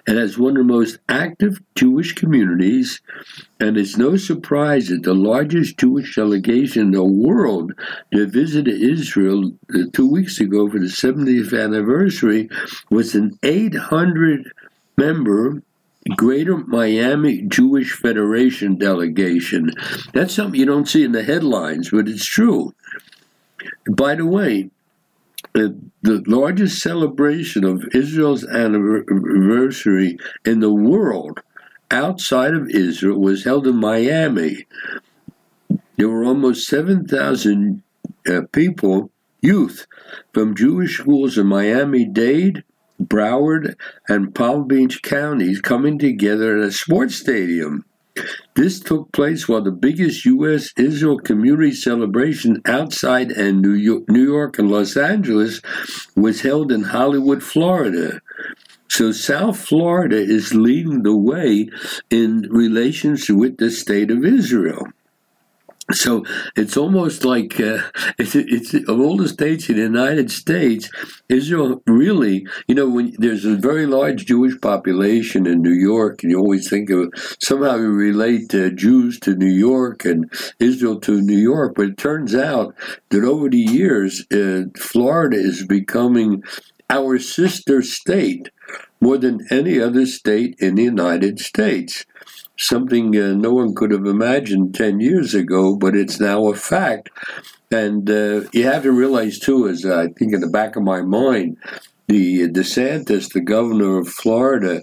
and has one of the most active Jewish communities. And it's no surprise that the largest Jewish delegation in the world that visited Israel uh, two weeks ago for the 70th anniversary was an 800 member Greater Miami Jewish Federation delegation. That's something you don't see in the headlines, but it's true. By the way, the largest celebration of Israel's anniversary in the world outside of Israel was held in Miami. There were almost 7,000 uh, people, youth, from Jewish schools in Miami Dade, Broward, and Palm Beach counties coming together at a sports stadium. This took place while the biggest U.S. Israel community celebration outside and New York, New York and Los Angeles was held in Hollywood, Florida. So South Florida is leading the way in relations with the state of Israel. So it's almost like uh, it's, it's of all the states in the United States, Israel really, you know, when there's a very large Jewish population in New York, and you always think of somehow you relate uh, Jews to New York and Israel to New York, but it turns out that over the years, uh, Florida is becoming our sister state more than any other state in the United States something uh, no one could have imagined 10 years ago, but it's now a fact. And uh, you have to realize, too, as I think in the back of my mind, the DeSantis, the governor of Florida,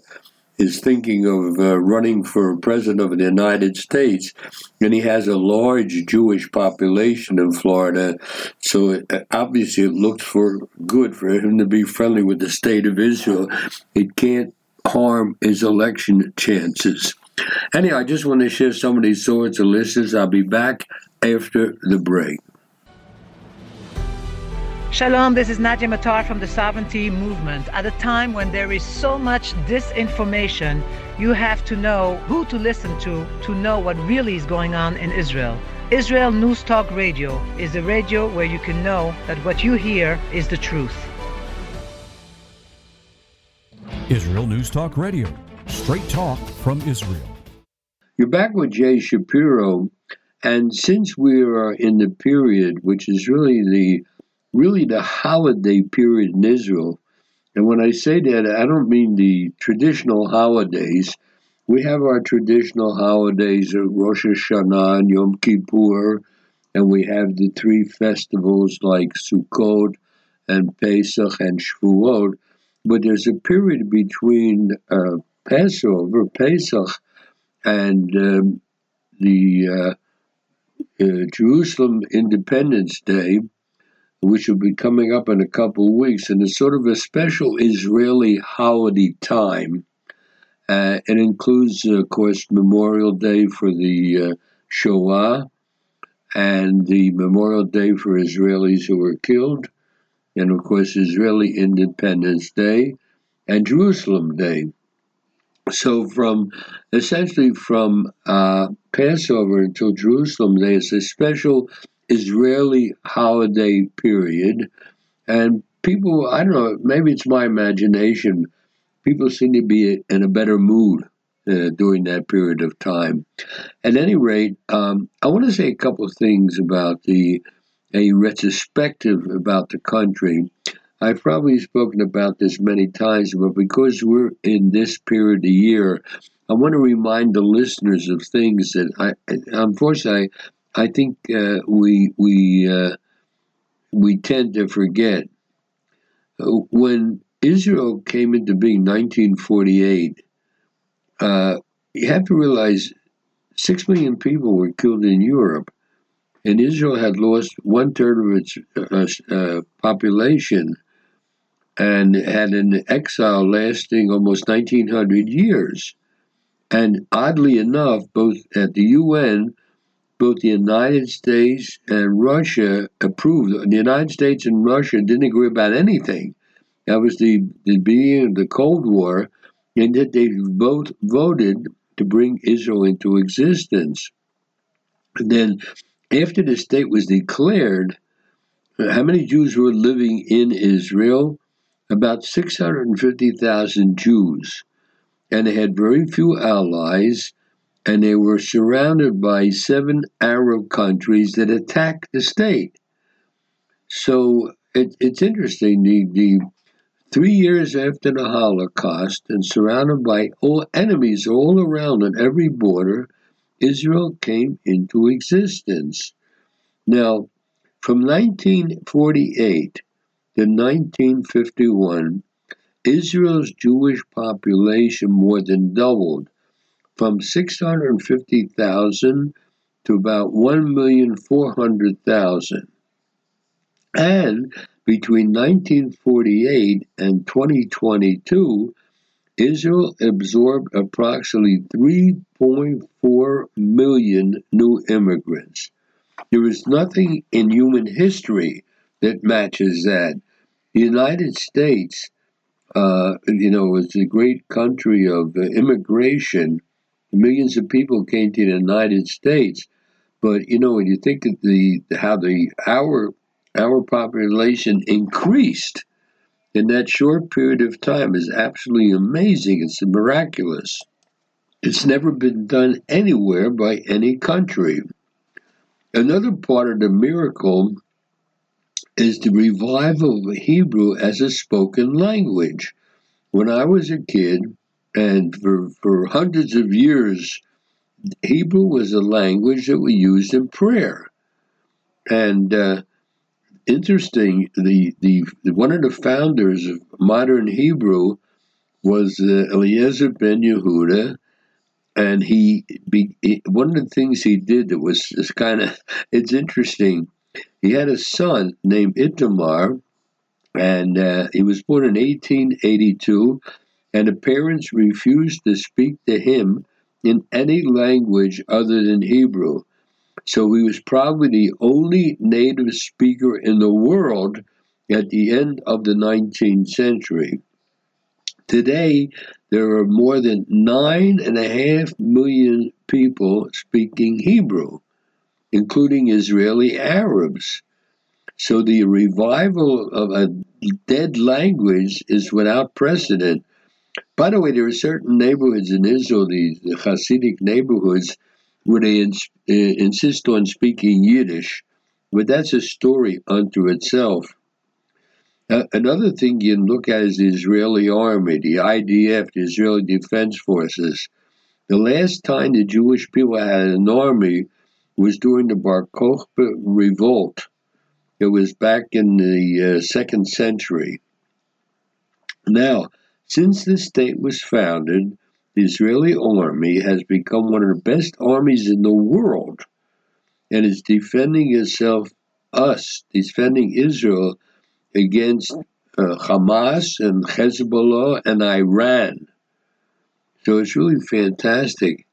is thinking of uh, running for president of the United States, and he has a large Jewish population in Florida. So it, uh, obviously, it looks for good for him to be friendly with the state of Israel. It can't harm his election chances. Anyhow, I just want to share some of these thoughts and listeners. I'll be back after the break. Shalom, this is Nadia Matar from the Sovereignty Movement. At a time when there is so much disinformation, you have to know who to listen to to know what really is going on in Israel. Israel News Talk Radio is a radio where you can know that what you hear is the truth. Israel News Talk Radio Straight talk from Israel. You're back with Jay Shapiro, and since we are in the period which is really the really the holiday period in Israel, and when I say that, I don't mean the traditional holidays. We have our traditional holidays of Rosh Hashanah and Yom Kippur, and we have the three festivals like Sukkot and Pesach and Shavuot. But there's a period between uh, Passover, Pesach, and um, the uh, uh, Jerusalem Independence Day, which will be coming up in a couple of weeks, and it's sort of a special Israeli holiday time. Uh, it includes, of course, Memorial Day for the uh, Shoah and the Memorial Day for Israelis who were killed, and of course, Israeli Independence Day and Jerusalem Day. So, from essentially from uh, Passover until Jerusalem Day, it's a special Israeli holiday period, and people, I don't know, maybe it's my imagination, people seem to be in a better mood uh, during that period of time. At any rate, um, I want to say a couple of things about the a retrospective about the country. I've probably spoken about this many times, but because we're in this period of year, I want to remind the listeners of things that I, unfortunately, I think uh, we we uh, we tend to forget. When Israel came into being, 1948, uh, you have to realize six million people were killed in Europe, and Israel had lost one third of its uh, uh, population and had an exile lasting almost 1900 years. And oddly enough, both at the UN, both the United States and Russia approved. The United States and Russia didn't agree about anything. That was the, the beginning of the Cold War, and that they both voted to bring Israel into existence. And then, after the state was declared, how many Jews were living in Israel? About 650,000 Jews, and they had very few allies, and they were surrounded by seven Arab countries that attacked the state. So it, it's interesting. The, the three years after the Holocaust, and surrounded by all enemies all around on every border, Israel came into existence. Now, from 1948 in 1951, Israel's Jewish population more than doubled from 650,000 to about 1,400,000. And between 1948 and 2022, Israel absorbed approximately 3.4 million new immigrants. There is nothing in human history that matches that. The United States, uh, you know, was a great country of uh, immigration. Millions of people came to the United States, but you know, when you think of the how the our our population increased in that short period of time is absolutely amazing. It's miraculous. It's never been done anywhere by any country. Another part of the miracle is the revival of Hebrew as a spoken language. When I was a kid, and for, for hundreds of years, Hebrew was a language that we used in prayer. And uh, interesting, the, the one of the founders of modern Hebrew was uh, Eliezer ben Yehuda, and he, be, one of the things he did that was, was kind of it's interesting he had a son named Itamar, and uh, he was born in 1882, and the parents refused to speak to him in any language other than Hebrew. So he was probably the only native speaker in the world at the end of the 19th century. Today, there are more than nine and a half million people speaking Hebrew including Israeli Arabs. So the revival of a dead language is without precedent. By the way, there are certain neighborhoods in Israel, the, Hasidic neighborhoods, where they ins- uh, insist on speaking Yiddish, but that's a story unto itself. Another thing you can look at is the Israeli army, the IDF, the Israeli Defense Forces. The last time the Jewish people had an army was during the Bar Kokhba revolt. It was back in the uh, second century. Now, since the state was founded, the Israeli army has become one of the best armies in the world and is defending itself, us, defending Israel against uh, Hamas and Hezbollah and Iran. So it's really fantastic.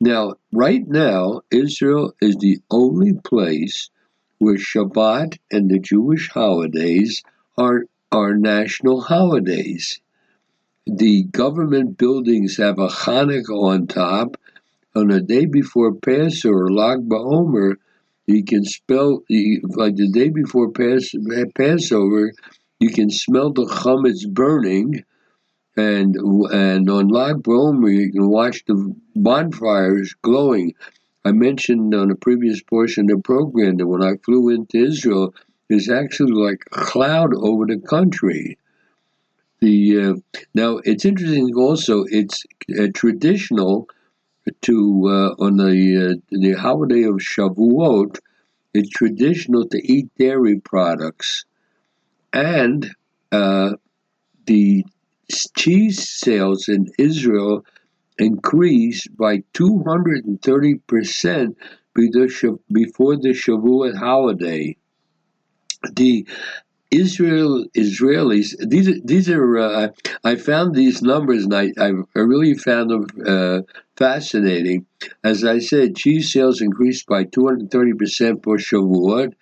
Now, right now, Israel is the only place where Shabbat and the Jewish holidays are, are national holidays. The government buildings have a Hanukkiah on top. On the day before Passover, Lag BaOmer, you can spell like the day before Pass, Passover. You can smell the chametz burning, and and on Lag BaOmer you can watch the bonfires glowing. I mentioned on a previous portion of the program that when I flew into Israel, there's actually like a cloud over the country. The uh, now it's interesting also. It's uh, traditional to uh, on the uh, the holiday of Shavuot. It's traditional to eat dairy products, and uh, the cheese sales in Israel increased by 230 percent before the Shavuot holiday. The Israel Israelis. These these are. Uh, I found these numbers, and I, I really found them uh, fascinating. As I said, cheese sales increased by 230 percent for Shavuot.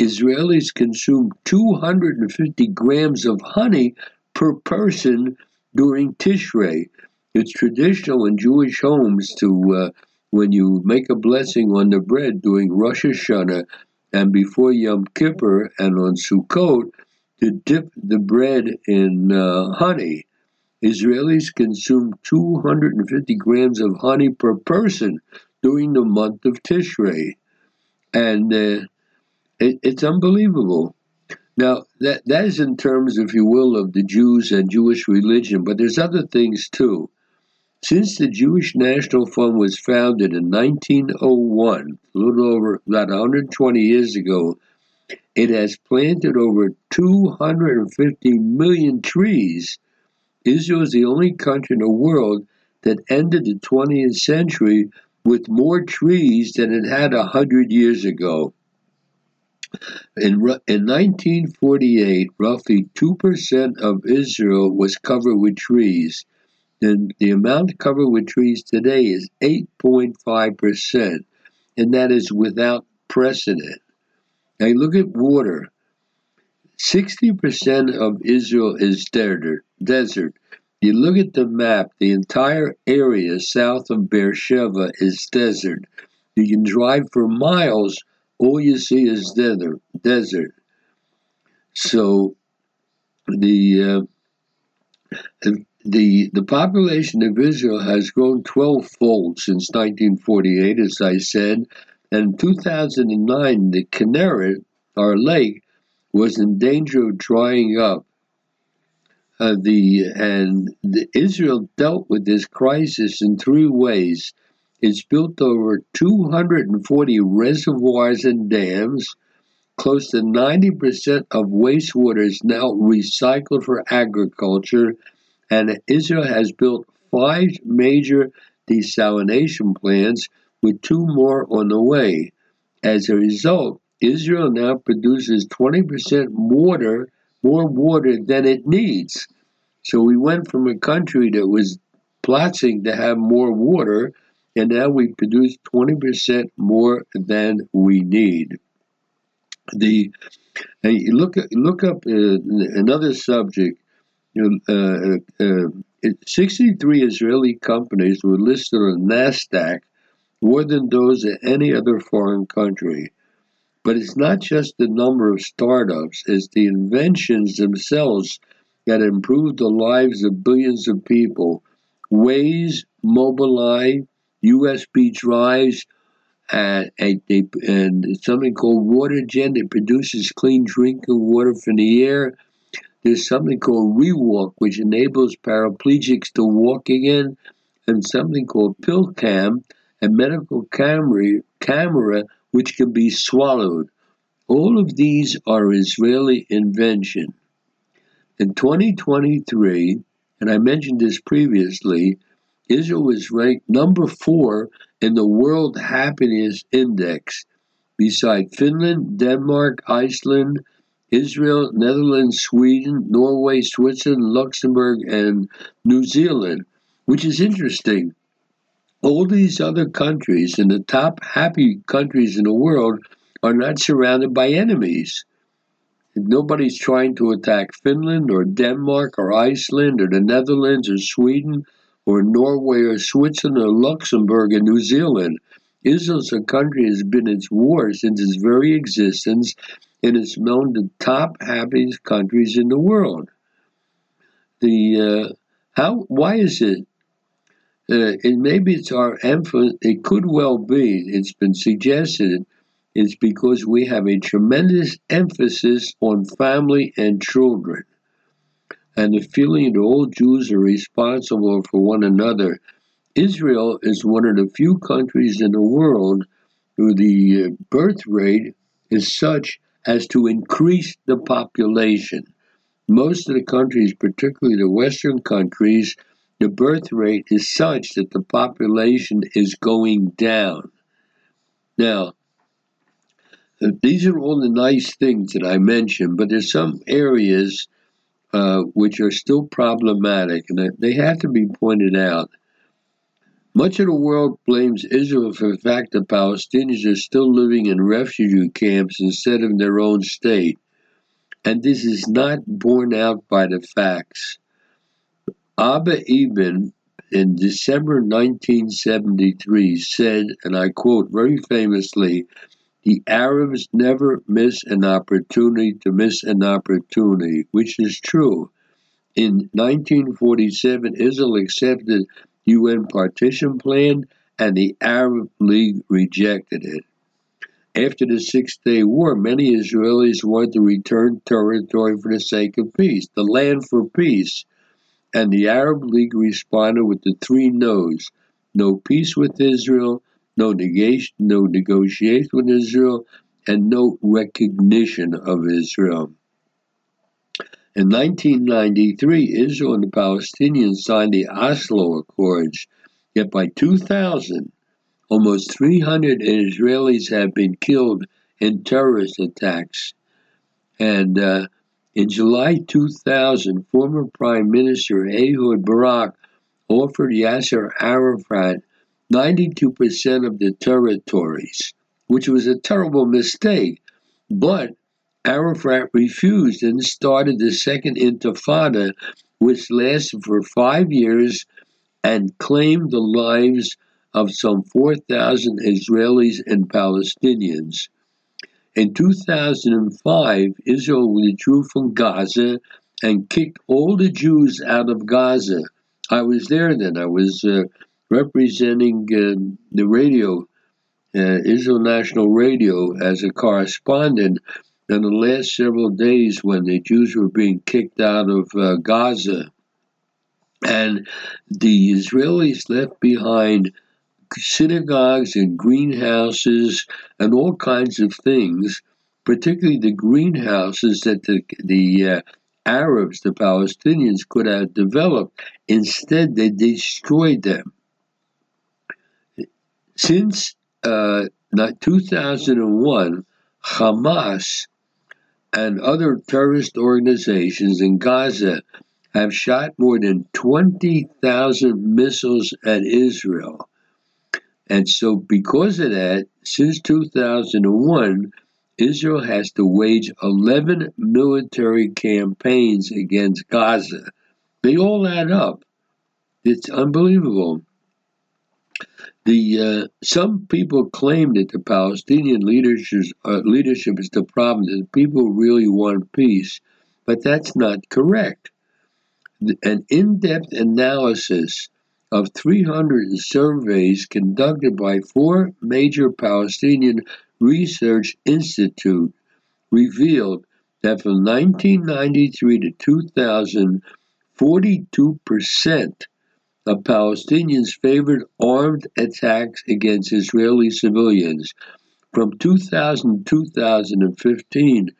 Israelis consume 250 grams of honey per person during Tishrei. It's traditional in Jewish homes to, uh, when you make a blessing on the bread during Rosh Hashanah, and before Yom Kippur and on Sukkot to dip the bread in uh, honey. Israelis consume 250 grams of honey per person during the month of Tishrei. And uh, it, it's unbelievable. Now, that, that is in terms, if you will, of the Jews and Jewish religion, but there's other things too. Since the Jewish National Fund was founded in 1901, a little over about 120 years ago, it has planted over 250 million trees. Israel is the only country in the world that ended the 20th century with more trees than it had 100 years ago. In, in 1948, roughly 2% of Israel was covered with trees then the amount covered with trees today is 8.5%, and that is without precedent. Now look at water. 60% of Israel is desert. desert. You look at the map, the entire area south of Beersheba is desert. You can drive for miles, all you see is desert. desert. So the uh, the the population of Israel has grown 12-fold since 1948, as I said. And in 2009, the Kinneret, our lake, was in danger of drying up. Uh, the and the, Israel dealt with this crisis in three ways. It's built over 240 reservoirs and dams. Close to 90% of wastewater is now recycled for agriculture and Israel has built five major desalination plants with two more on the way. As a result, Israel now produces 20% water, more water than it needs. So we went from a country that was plotting to have more water, and now we produce 20% more than we need. The look look up uh, another subject uh, uh, 63 Israeli companies were listed on NASDAQ, more than those of any other foreign country. But it's not just the number of startups, it's the inventions themselves that improve the lives of billions of people. Waze, Mobileye, USB drives, and, and, they, and something called WaterGen that produces clean drinking water from the air. There's something called ReWalk, which enables paraplegics to walk again, and something called PillCam, a medical camera, camera which can be swallowed. All of these are Israeli invention. In 2023, and I mentioned this previously, Israel was ranked number four in the World Happiness Index, beside Finland, Denmark, Iceland, Israel, Netherlands, Sweden, Norway, Switzerland, Luxembourg, and New Zealand, which is interesting. All these other countries and the top happy countries in the world are not surrounded by enemies. Nobody's trying to attack Finland or Denmark or Iceland or the Netherlands or Sweden or Norway or Switzerland or Luxembourg or New Zealand. Israel's a country has been at war since its very existence and is known the top happiest countries in the world. The uh, how why is it? Uh, and maybe it's our emphasis. It could well be. It's been suggested It's because we have a tremendous emphasis on family and children and the feeling that all Jews are responsible for one another. Israel is one of the few countries in the world where the uh, birth rate is such as to increase the population. Most of the countries, particularly the Western countries, the birth rate is such that the population is going down. Now, these are all the nice things that I mentioned, but there's some areas uh, which are still problematic, and they have to be pointed out. Much of the world blames Israel for the fact that Palestinians are still living in refugee camps instead of in their own state, and this is not borne out by the facts. Abba Eban in December 1973 said, and I quote very famously, the Arabs never miss an opportunity to miss an opportunity, which is true. In 1947, Israel accepted the UN partition plan and the Arab League rejected it. After the Six Day War, many Israelis wanted to return territory for the sake of peace, the land for peace. And the Arab League responded with the three no's no peace with Israel, no negation, no negotiation with Israel, and no recognition of Israel. In 1993, Israel and the Palestinians signed the Oslo Accords, yet by 2000, almost 300 Israelis have been killed in terrorist attacks. And uh, in July 2000, former Prime Minister Ehud Barak offered Yasser Arafat 92% of the territories, which was a terrible mistake. But Arafat refused and started the Second Intifada, which lasted for five years and claimed the lives of some 4,000 Israelis and Palestinians. In 2005, Israel withdrew from Gaza and kicked all the Jews out of Gaza. I was there then. I was uh, representing uh, the radio, uh, Israel National Radio, as a correspondent in the last several days when the Jews were being kicked out of uh, Gaza. And the Israelis left behind synagogues and greenhouses and all kinds of things, particularly the greenhouses that the, the uh, Arabs, the Palestinians, could have developed. Instead, they destroyed them. Since uh, 2001, Hamas and other terrorist organizations in Gaza have shot more than 20,000 missiles at Israel. And so, because of that, since 2001, Israel has to wage 11 military campaigns against Gaza. They all add up. It's unbelievable. The uh, some people claim that the Palestinian leadership uh, leadership is the problem. That people really want peace, but that's not correct. an in depth analysis of 300 surveys conducted by four major Palestinian research institutes revealed that from 1993 to 2000, 42% of Palestinians favored armed attacks against Israeli civilians. From 2000 to 2015,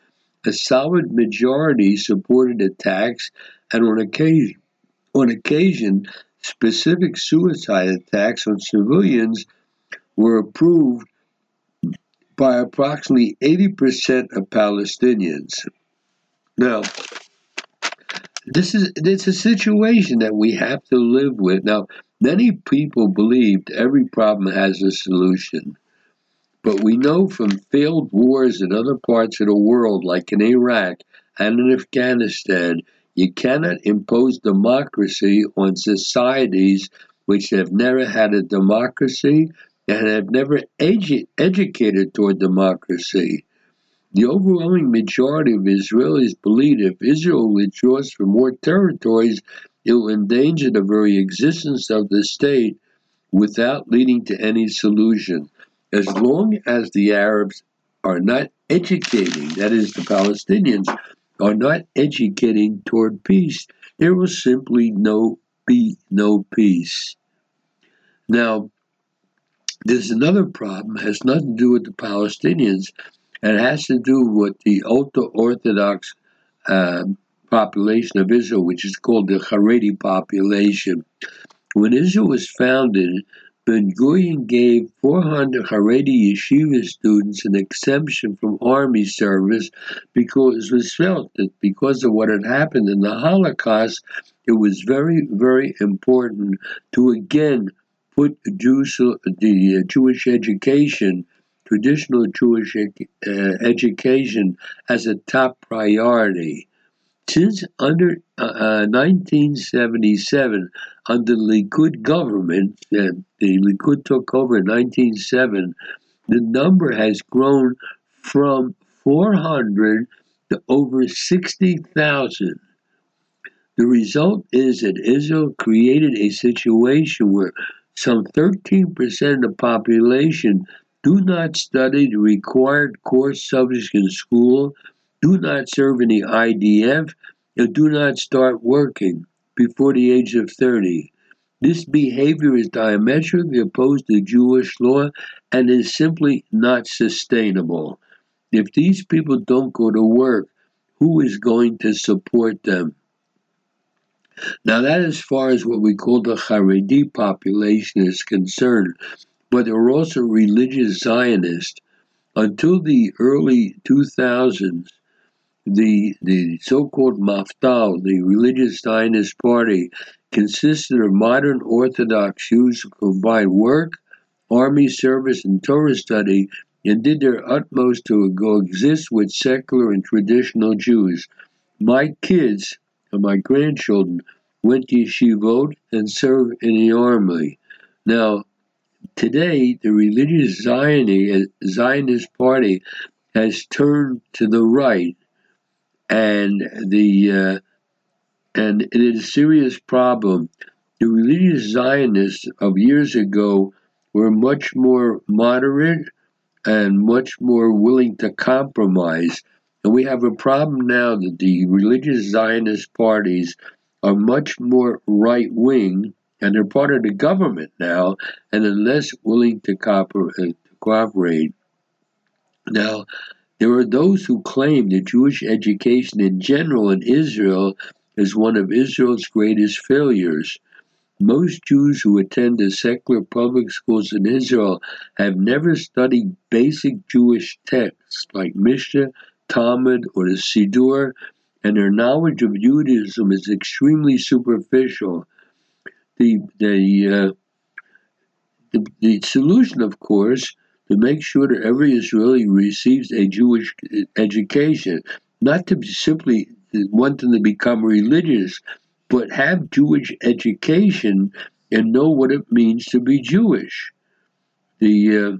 a solid majority supported attacks, and on occasion, on occasion, specific suicide attacks on civilians were approved by approximately 80% of Palestinians. Now, this is it's a situation that we have to live with. Now, many people believed every problem has a solution. But we know from failed wars in other parts of the world, like in Iraq and in Afghanistan, you cannot impose democracy on societies which have never had a democracy and have never edu- educated toward democracy. The overwhelming majority of Israelis believe if Israel withdraws from more territories, it will endanger the very existence of the state without leading to any solution. As long as the Arabs are not educating, that is, the Palestinians are not educating toward peace, there will simply no be no peace. Now, there's another problem, has nothing to do with the Palestinians, it has to do with the ultra Orthodox uh, population of Israel, which is called the Haredi population. When Israel was founded, Ben Gurion gave 400 Haredi yeshiva students an exemption from army service because it was felt that because of what had happened in the Holocaust, it was very, very important to again put the Jewish education, traditional Jewish uh, education, as a top priority. Since under uh, 1977, uh, under the Likud government, uh, the Likud took over in 1907, the number has grown from 400 to over 60,000. The result is that Israel created a situation where some 13% of the population do not study the required course subjects in school do not serve in the IDF, and do not start working before the age of 30. This behavior is diametrically opposed to Jewish law and is simply not sustainable. If these people don't go to work, who is going to support them? Now, that as far as what we call the Haredi population is concerned, but there are also religious Zionists. Until the early 2000s, the, the so-called Mafdal, the religious Zionist party, consisted of modern Orthodox Jews who combined work, army service, and Torah study, and did their utmost to coexist with secular and traditional Jews. My kids and my grandchildren went to yeshivot and served in the army. Now, today, the religious Zionist party has turned to the right and the uh, and it is a serious problem. The religious Zionists of years ago were much more moderate and much more willing to compromise. And we have a problem now that the religious Zionist parties are much more right wing and they're part of the government now and are less willing uh, to, cooperate. Now, there are those who claim that Jewish education in general in Israel is one of Israel's greatest failures. Most Jews who attend the secular public schools in Israel have never studied basic Jewish texts like Mishnah, Talmud, or the Siddur, and their knowledge of Judaism is extremely superficial. The, the, uh, the, the solution, of course, to make sure that every Israeli receives a Jewish education, not to simply want them to become religious, but have Jewish education and know what it means to be Jewish. The uh,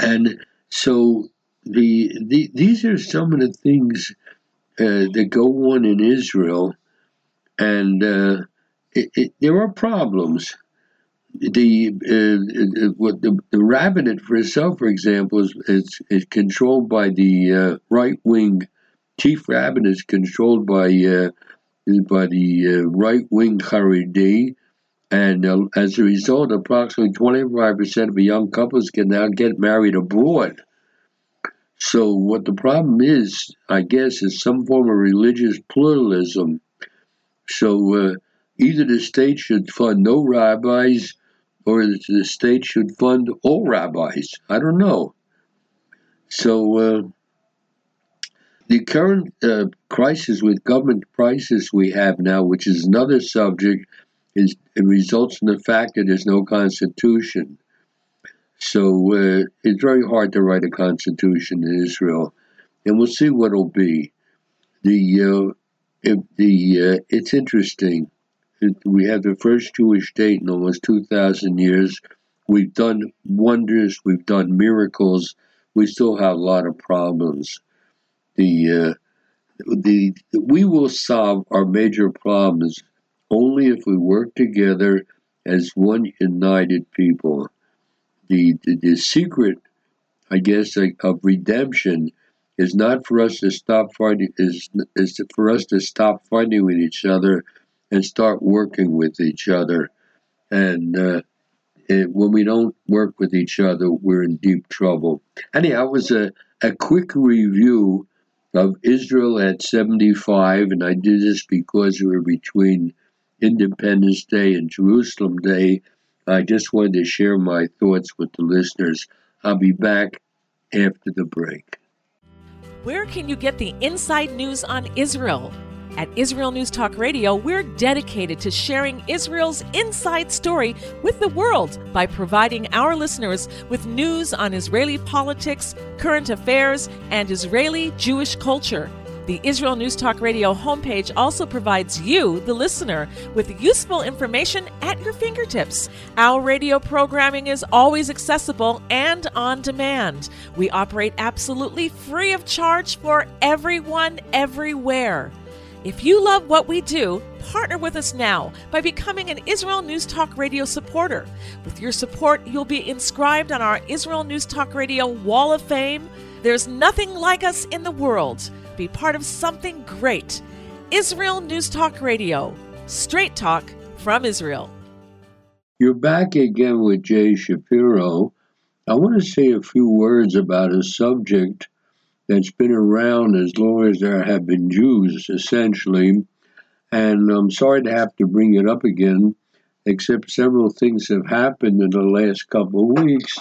and so the, the these are some of the things uh, that go on in Israel, and uh, it, there are problems. The uh, what the, the rabbinate for itself, for example, is is, is controlled by the uh, right wing. Chief rabbinate is controlled by uh, by the uh, right wing Haredi, and uh, as a result, approximately 25% of young couples can now get married abroad. So, what the problem is, I guess, is some form of religious pluralism. So, uh, either the state should fund no rabbis or the state should fund all rabbis. I don't know. So, uh, the current uh, crisis with government prices we have now, which is another subject, is it results in the fact that there's no constitution. So uh, it's very hard to write a constitution in Israel, and we'll see what it'll be. The uh, the uh, it's interesting. We have the first Jewish state in almost two thousand years. We've done wonders. We've done miracles. We still have a lot of problems the uh, the we will solve our major problems only if we work together as one united people. The the, the secret, I guess, of redemption is not for us to stop fighting is is for us to stop fighting with each other and start working with each other. And uh, it, when we don't work with each other, we're in deep trouble. Anyhow, it was a, a quick review of Israel at 75, and I did this because we were between Independence Day and Jerusalem Day. I just wanted to share my thoughts with the listeners. I'll be back after the break. Where can you get the inside news on Israel? At Israel News Talk Radio, we're dedicated to sharing Israel's inside story with the world by providing our listeners with news on Israeli politics, current affairs, and Israeli Jewish culture. The Israel News Talk Radio homepage also provides you, the listener, with useful information at your fingertips. Our radio programming is always accessible and on demand. We operate absolutely free of charge for everyone, everywhere. If you love what we do, partner with us now by becoming an Israel News Talk Radio supporter. With your support, you'll be inscribed on our Israel News Talk Radio Wall of Fame. There's nothing like us in the world. Be part of something great. Israel News Talk Radio. Straight talk from Israel. You're back again with Jay Shapiro. I want to say a few words about a subject that's been around as long as there have been Jews, essentially. And I'm sorry to have to bring it up again, except several things have happened in the last couple of weeks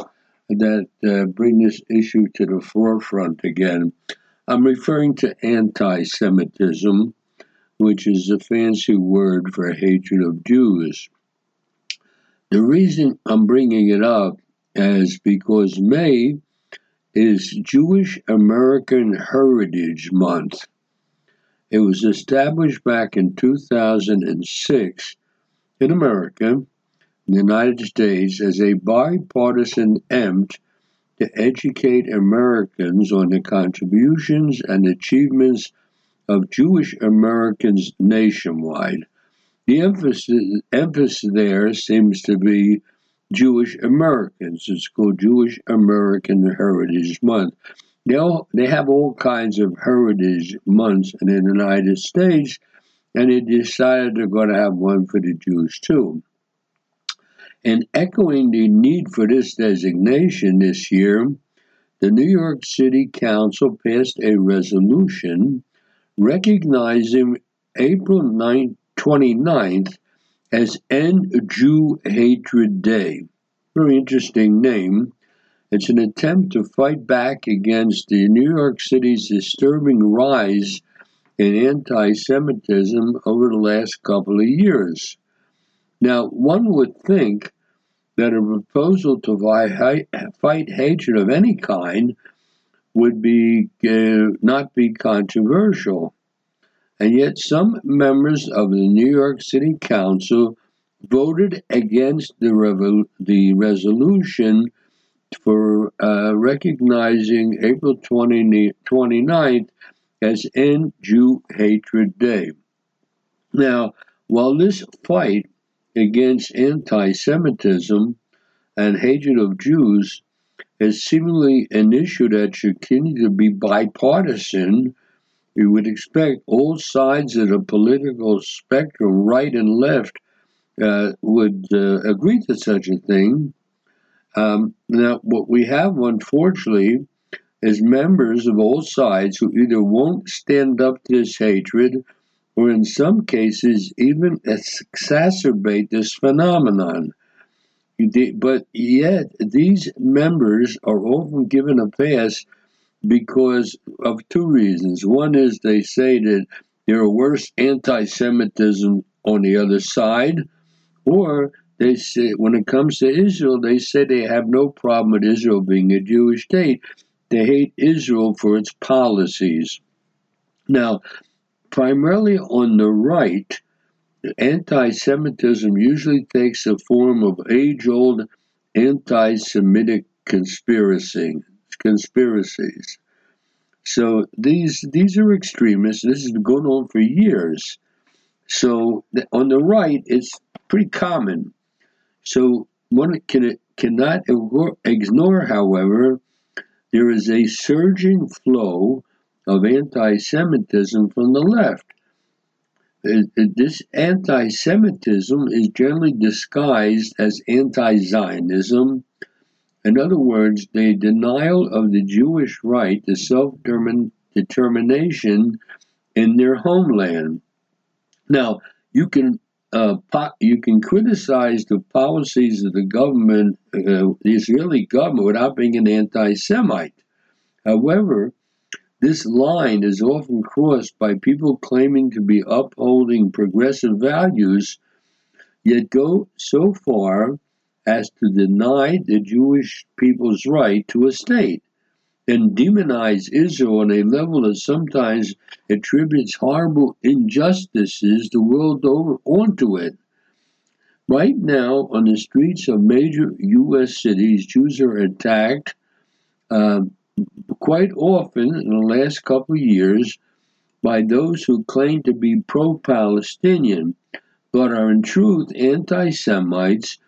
that uh, bring this issue to the forefront again. I'm referring to anti Semitism, which is a fancy word for hatred of Jews. The reason I'm bringing it up is because May is Jewish American Heritage Month. It was established back in 2006 in America, in the United States, as a bipartisan attempt to educate Americans on the contributions and achievements of Jewish Americans nationwide. The emphasis, emphasis there seems to be Jewish Americans. It's called Jewish American Heritage Month. They, all, they have all kinds of heritage months in the United States, and they decided they're going to have one for the Jews too. And echoing the need for this designation this year, the New York City Council passed a resolution recognizing April 9, 29th as End Jew Hatred Day. Very interesting name. It's an attempt to fight back against the New York City's disturbing rise in anti Semitism over the last couple of years. Now, one would think that a proposal to fight hatred of any kind would be uh, not be controversial. And yet, some members of the New York City Council voted against the, revo- the resolution for uh, recognizing April 20, 29th as End Jew Hatred Day. Now, While this fight against anti Semitism and hatred of Jews is seemingly an issue that should continue to be bipartisan, you would expect all sides of the political spectrum, right and left, uh, would uh, agree to such a thing. Um, now, what we have, unfortunately, is members of all sides who either won't stand up to this hatred or, in some cases, even exacerbate this phenomenon. But yet, these members are often given a pass because of two reasons. One is they say that there are worse anti Semitism on the other side, or they say when it comes to Israel, they say they have no problem with Israel being a Jewish state. They hate Israel for its policies. Now, primarily on the right, anti Semitism usually takes the form of age old anti Semitic conspiracy conspiracies. So these these are extremists. This has been going on for years. So on the right, it's pretty common. So one can cannot ignore, however, there is a surging flow of anti-Semitism from the left. Uh, uh, this anti-Semitism is generally disguised as anti-Zionism in other words, the denial of the Jewish right to self determination in their homeland. Now, you can uh, po- you can criticize the policies of the government, uh, the Israeli government, without being an anti-Semite. However, this line is often crossed by people claiming to be upholding progressive values, yet go so far as to deny the Jewish people's right to a state and demonize Israel on a level that sometimes attributes horrible injustices the world over onto it. Right now, on the streets of major U.S. cities, Jews are attacked uh, quite often in the last couple of years by those who claim to be pro Palestinian, but are in truth anti Semites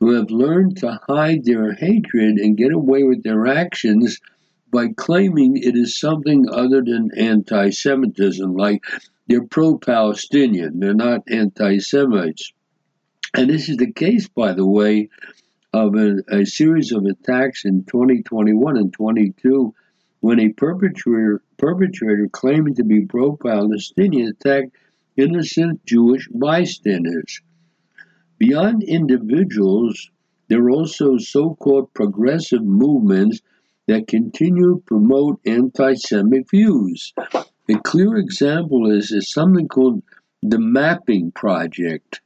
who have learned to hide their hatred and get away with their actions by claiming it is something other than anti Semitism, like they're pro Palestinian, they're not anti Semites. And this is the case, by the way, of a, a, series of attacks in 2021 and 22 when a perpetrator, perpetrator claiming to be pro Palestinian attacked innocent Jewish bystanders. Beyond individuals, there are also so called progressive movements that continue to promote anti Semitic views. A clear example is, is something called the Mapping Project,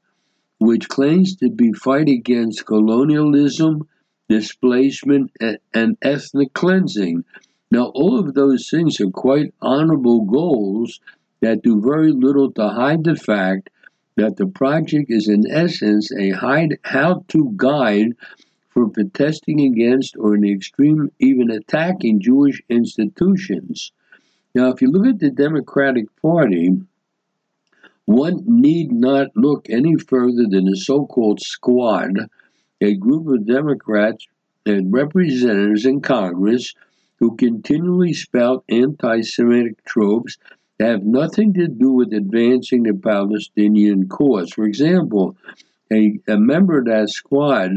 which claims to be fight against colonialism, displacement, and ethnic cleansing. Now, all of those things are quite honorable goals that do very little to hide the fact that the project is in essence a how-to guide for protesting against or in extreme even attacking Jewish institutions. Now, if you look at the Democratic Party, one need not look any further than the so called squad, a group of Democrats and representatives in Congress who continually spout anti Semitic tropes have nothing to do with advancing the Palestinian cause. For example, a, a member of that squad,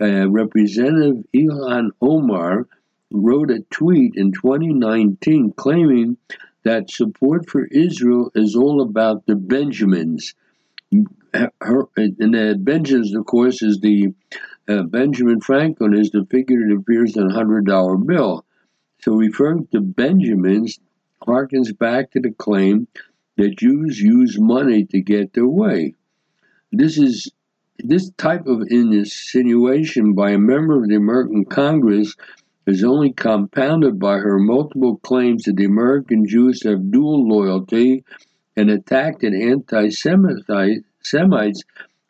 uh, Representative Ilhan Omar, wrote a tweet in 2019 claiming that support for Israel is all about the Benjamins. Her, and the Benjamins, of course, is the uh, Benjamin Franklin is the figure that appears on a hundred dollar bill. So referring to Benjamins, harkens back to the claim that Jews use money to get their way. This is this type of insinuation by a member of the American Congress is only compounded by her multiple claims that the American Jews have dual loyalty and attack that anti Semites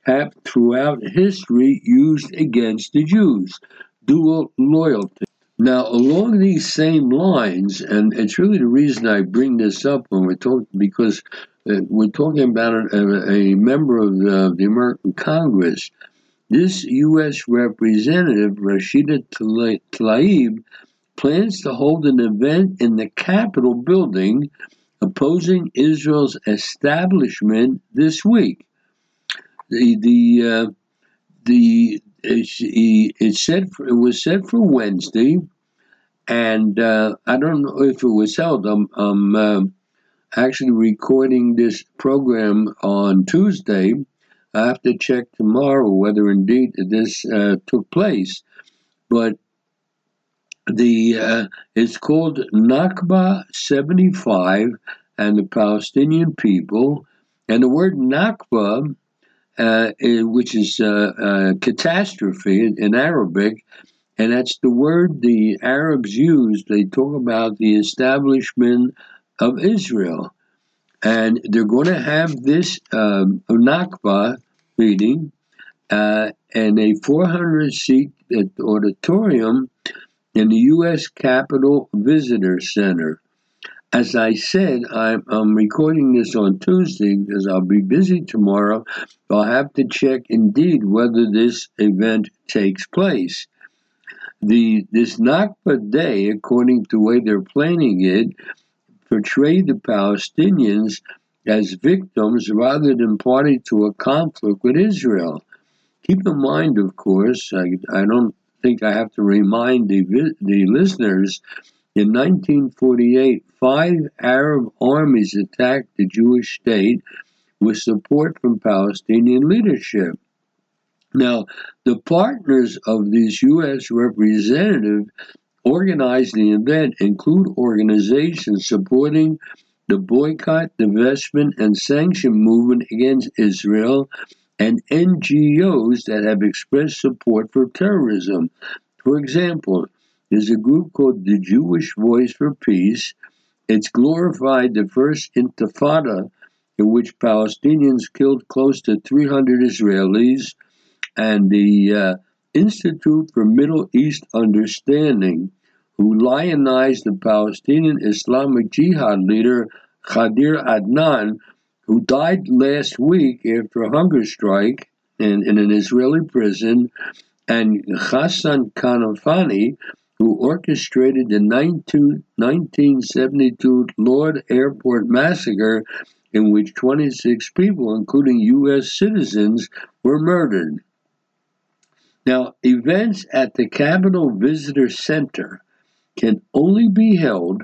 have throughout history used against the Jews. Dual loyalty. Now, along these same lines, and it's really the reason I bring this up when we're talking, because uh, we're talking about a, a member of the, the, American Congress. This U.S. Representative, Rashida Tlaib, plans to hold an event in the Capitol building opposing Israel's establishment this week. The, the, uh, the it, said for, it was set for Wednesday, and uh, I don't know if it was held. I'm, I'm uh, actually recording this program on Tuesday. I have to check tomorrow whether indeed this uh, took place, but the uh, it's called Nakba 75 and the Palestinian people, and the word Nakba uh, which is uh, uh, catastrophe in Arabic, and that's the word the Arabs use. They talk about the establishment of Israel, and they're going to have this um, Nakba meeting uh, in a 400 seat auditorium in the U.S. Capitol Visitor Center as I said, I'm, I'm, recording this on Tuesday because I'll be busy tomorrow. I'll have to check indeed whether this event takes place. The this Nakba Day, according to the way they're planning it, portray the Palestinians as victims rather than party to a conflict with Israel. Keep in mind, of course, I, I don't think I have to remind the, the listeners in 1948, five Arab armies attacked the Jewish state with support from Palestinian leadership. Now, the partners of this U.S. representative organizing the event include organizations supporting the boycott, divestment, and sanction movement against Israel and NGOs that have expressed support for terrorism. For example, there's a group called the Jewish Voice for Peace. It's glorified the first intifada in which Palestinians killed close to 300 Israelis, and the uh, Institute for Middle East Understanding, who lionized the Palestinian Islamic Jihad leader Khadir Adnan, who died last week after a hunger strike in, in an Israeli prison, and Ghassan Kanafani, who orchestrated the 1972 Lod Airport massacre, in which 26 people, including U.S. citizens, were murdered. Now, events at the Capitol Visitor Center can only be held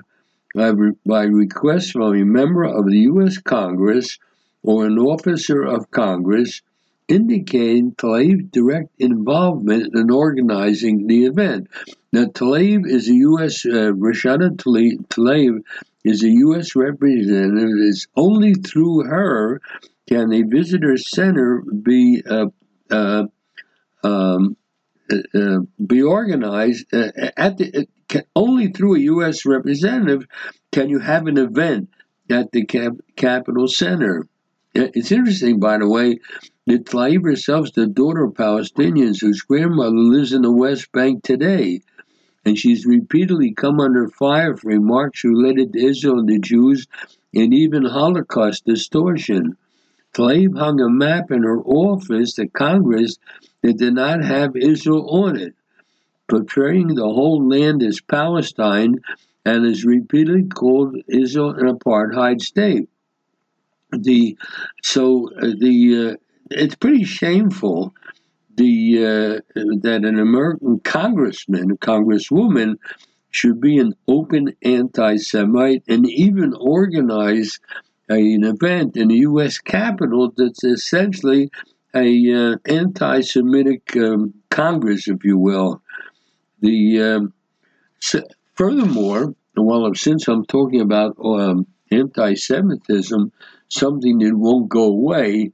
by, by request from a member of the U.S. Congress or an officer of Congress indicating Tlaib's direct involvement in organizing the event. Now, Tlaib is a U.S. Uh, Rashida Tlaib is a U.S. representative. It's only through her can a visitor center be uh, uh, um, uh, uh be organized uh, at the can, only through a U.S. representative can you have an event at the cap- Capitol Center. It's interesting, by the way, that Tlaib herself is the daughter of Palestinians whose grandmother lives in the West Bank today. And she's repeatedly come under fire for remarks related to Israel and the Jews and even Holocaust distortion. Tlaib hung a map in her office to Congress that did not have Israel on it, portraying the whole land as Palestine and has repeatedly called Israel an apartheid state. The so uh, the uh, it's pretty shameful the uh, that an American congressman, a congresswoman, should be an open anti-Semite and even organize an event in the U.S. Capitol that's essentially a uh, anti-Semitic um, Congress, if you will. The um, so furthermore, well, since I'm talking about um, anti-Semitism, something that won't go away,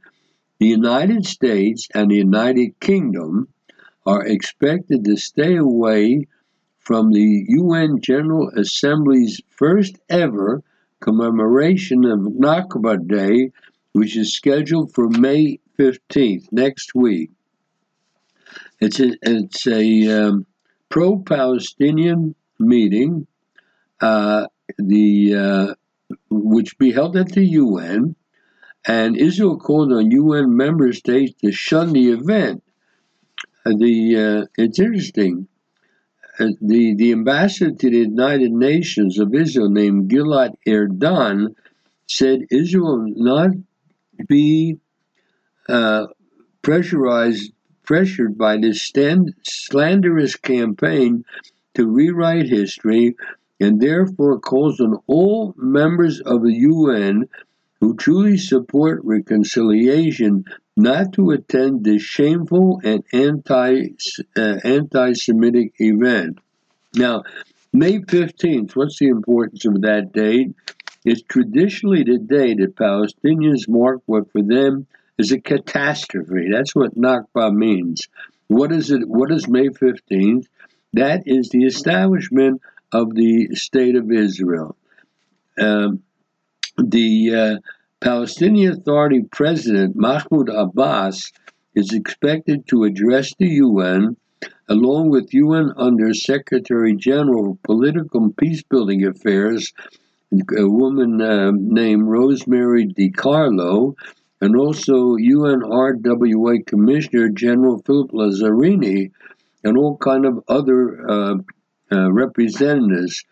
the United States and the United Kingdom are expected to stay away from the UN General Assembly's first ever commemoration of Nakba Day, which is scheduled for May 15th, next week. It's a, it's a um, pro-Palestinian meeting, uh, the uh, which be held at the UN, and Israel called on UN member states to shun the event. Uh, the uh, it's interesting. Uh, the the ambassador to the United Nations of Israel, named Gilad Erdan, said Israel will not be uh, pressurized pressured by this stand, slanderous campaign to rewrite history and therefore calls on all members of the UN who truly support reconciliation not to attend this shameful and anti uh, anti-Semitic event. Now, May 15th, what's the importance of that date? It's traditionally the day that Palestinians mark what for them is a catastrophe. That's what Nakba means. What is it? What is May 15th? That is the establishment of the state of Israel. Um, the uh, Palestinian Authority President Mahmoud Abbas is expected to address the UN along with UN Under Secretary General of Political and Peacebuilding Affairs, a woman uh, named Rosemary DiCarlo, and also UNRWA Commissioner General Philip Lazzarini, and all kind of other uh, uh, representatives.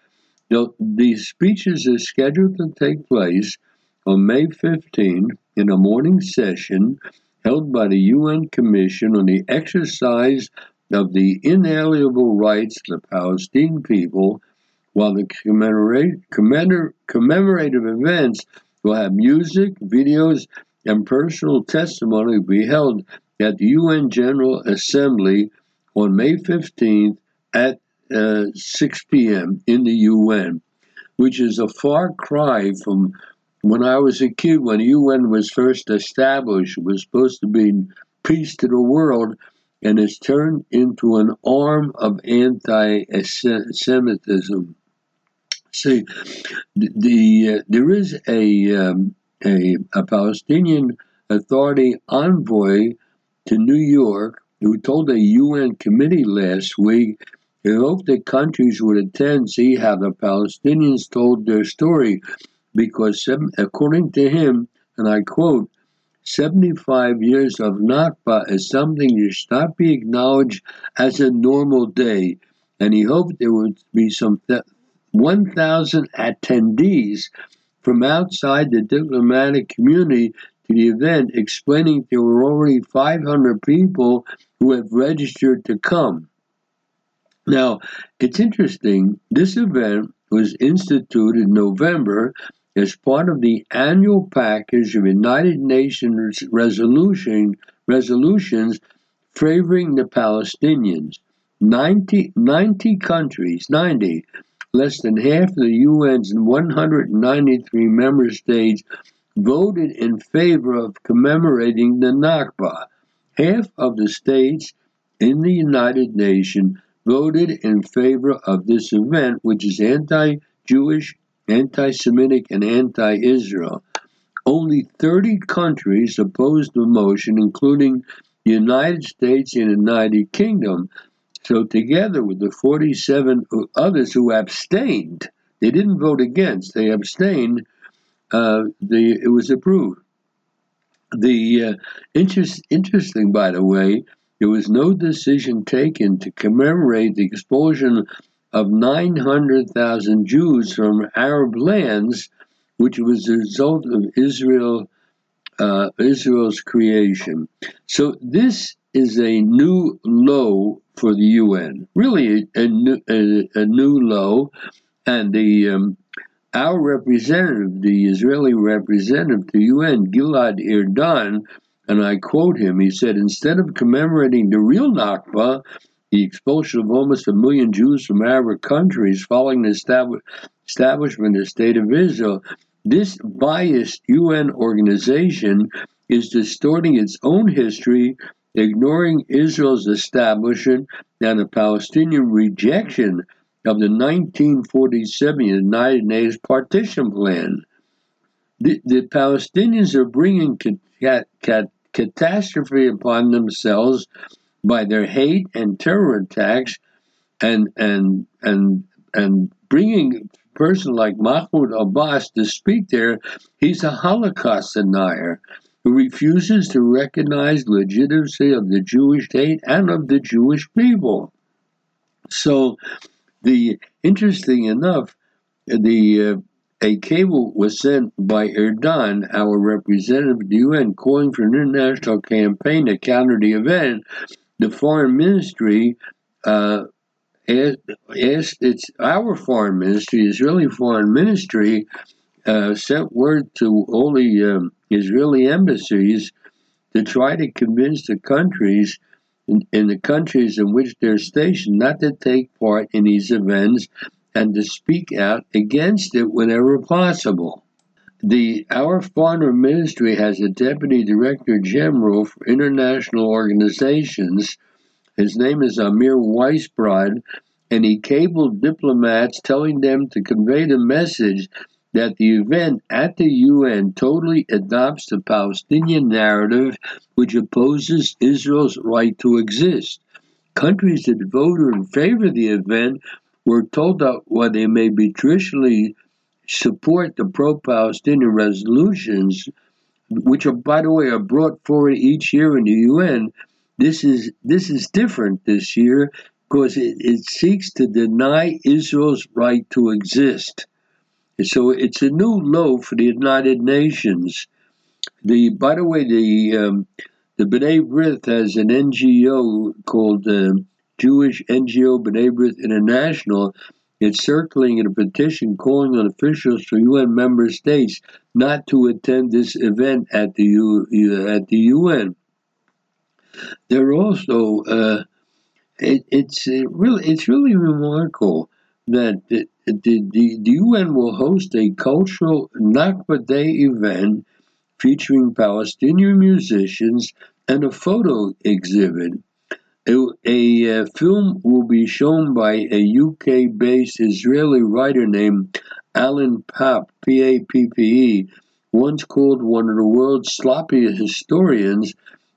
These speeches are scheduled to take place on May 15 in a morning session held by the UN Commission on the exercise of the inalienable rights of the Palestinian people, while the commemorative events will have music, videos, and personal testimony be held at the UN General Assembly on May 15th at uh, 6 p.m. in the UN, which is a far cry from when I was a kid, when the UN was first established. It was supposed to be peace to the world, and it's turned into an arm of anti Semitism. See, the, the uh, there is a, um, a, a Palestinian Authority envoy to New York who told a UN committee last week he hoped that countries would attend, see how the Palestinians told their story, because according to him, and I quote, 75 years of Nakba is something that should not be acknowledged as a normal day. And he hoped there would be some 1,000 attendees from outside the diplomatic community to the event, explaining there were already 500 people who have registered to come. Now, it's interesting, this event was instituted in November as part of the annual package of United Nations resolution, resolutions favoring the Palestinians. 90, 90 countries, 90, less than half of the UN's 193 member states voted in favor of commemorating the Nakba. Half of the states in the United Nations voted in favor of this event, which is anti Jewish, anti Semitic, and anti Israel. Only 30 countries opposed the motion, including the United States and the United Kingdom. So, together with the 47 others who abstained, they didn't vote against, they abstained, uh, the, it was approved. The uh, interest, interesting, by the way, there was no decision taken to commemorate the expulsion of 900,000 Jews from Arab lands, which was the result of Israel, uh, Israel's creation. So this is a new low for the UN, really a, new, a, a new low, and the um, our representative, the Israeli representative to UN, Gilad Erdan, and I quote him, he said, instead of commemorating the real Nakba, the expulsion of almost a million Jews from Arab countries following the establishment of the State of Israel, this biased UN organization is distorting its own history, ignoring Israel's establishment and the Palestinian rejection of the 1947 United Nations partition plan. The, the Palestinians are bringing cat, cat, catastrophe upon themselves by their hate and terror attacks and and and and bringing a person like Mahmoud Abbas to speak there, he's a Holocaust denier who refuses to recognize legitimacy of the Jewish state and of the Jewish people. So, the interesting enough, the uh, a cable was sent by Erdan, our representative at the UN, calling for an international campaign to counter the event. The foreign ministry uh, asked, it's our foreign ministry, Israeli foreign ministry, uh, sent word to all the um, Israeli embassies to try to convince the countries in, in, the countries in which they're stationed not to take part in these events and to speak out against it whenever possible. The our foreign ministry has a deputy director general for international organizations. His name is Amir Weisbrod, and he cabled diplomats telling them to convey the message that the event at the UN totally adopts the Palestinian narrative, which opposes Israel's right to exist. Countries that voted in favor of the event were told that while they may be traditionally support the pro-Palestinian resolutions, which are, by the way, are brought forward each year in the UN, this is this is different this year because it, it seeks to deny Israel's right to exist. So it's a new low for the United Nations. The by the way, the um, the B'nai B'rith has an NGO called uh, Jewish NGO B'nai B'rith International. It's circulating in a petition calling on officials from UN member states not to attend this event at the U, at the UN. They're also uh, it, it's uh, really it's really remarkable that the, the, the, the UN will host a cultural Nakba Day event featuring Palestinian musicians and a photo exhibit. A, uh, film will be shown by a UK based Israeli writer named Ilan Pappe, P A P P E, once called one of the world's sloppiest historians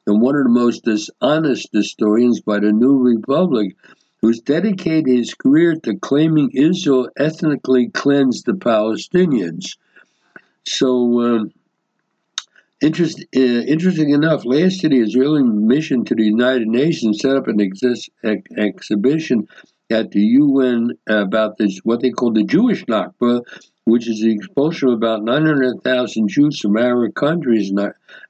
and one of the most dishonest historians by the New Republic who's dedicated his career to claiming Israel ethnically cleansed the Palestinians. So, um, interest, uh, interesting enough, last year the Israeli mission to the United Nations set up an ex- exhibition at the UN about this, what they call the Jewish Nakba, which is the expulsion of about 900,000 Jews from Arab countries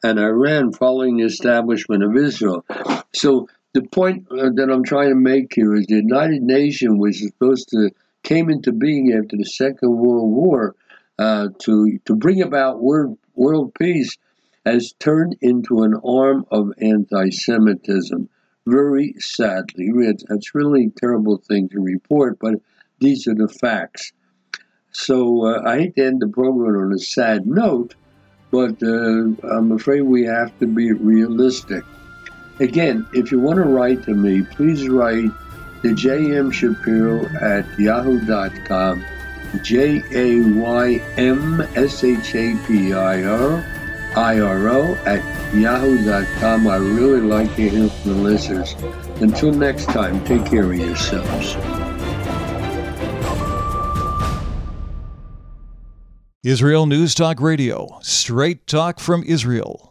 and Iran following the establishment of Israel. So the point uh, that I'm trying to make here is the United Nations was supposed to came into being after the Second World War uh, to to bring about world world peace has turned into an arm of anti-Semitism. Very sadly, it's really a terrible thing to report, but these are the facts. So uh, I hate to end the program on a sad note, but uh, I'm afraid we have to be realistic. Again, if you want to write to me, please write to jm shapiro at yahoo.com. J A Y M S H A P I R I R O at yahoo.com. I really like to hear from the listeners. Until next time, take care of yourselves. Israel News Talk Radio, straight talk from Israel.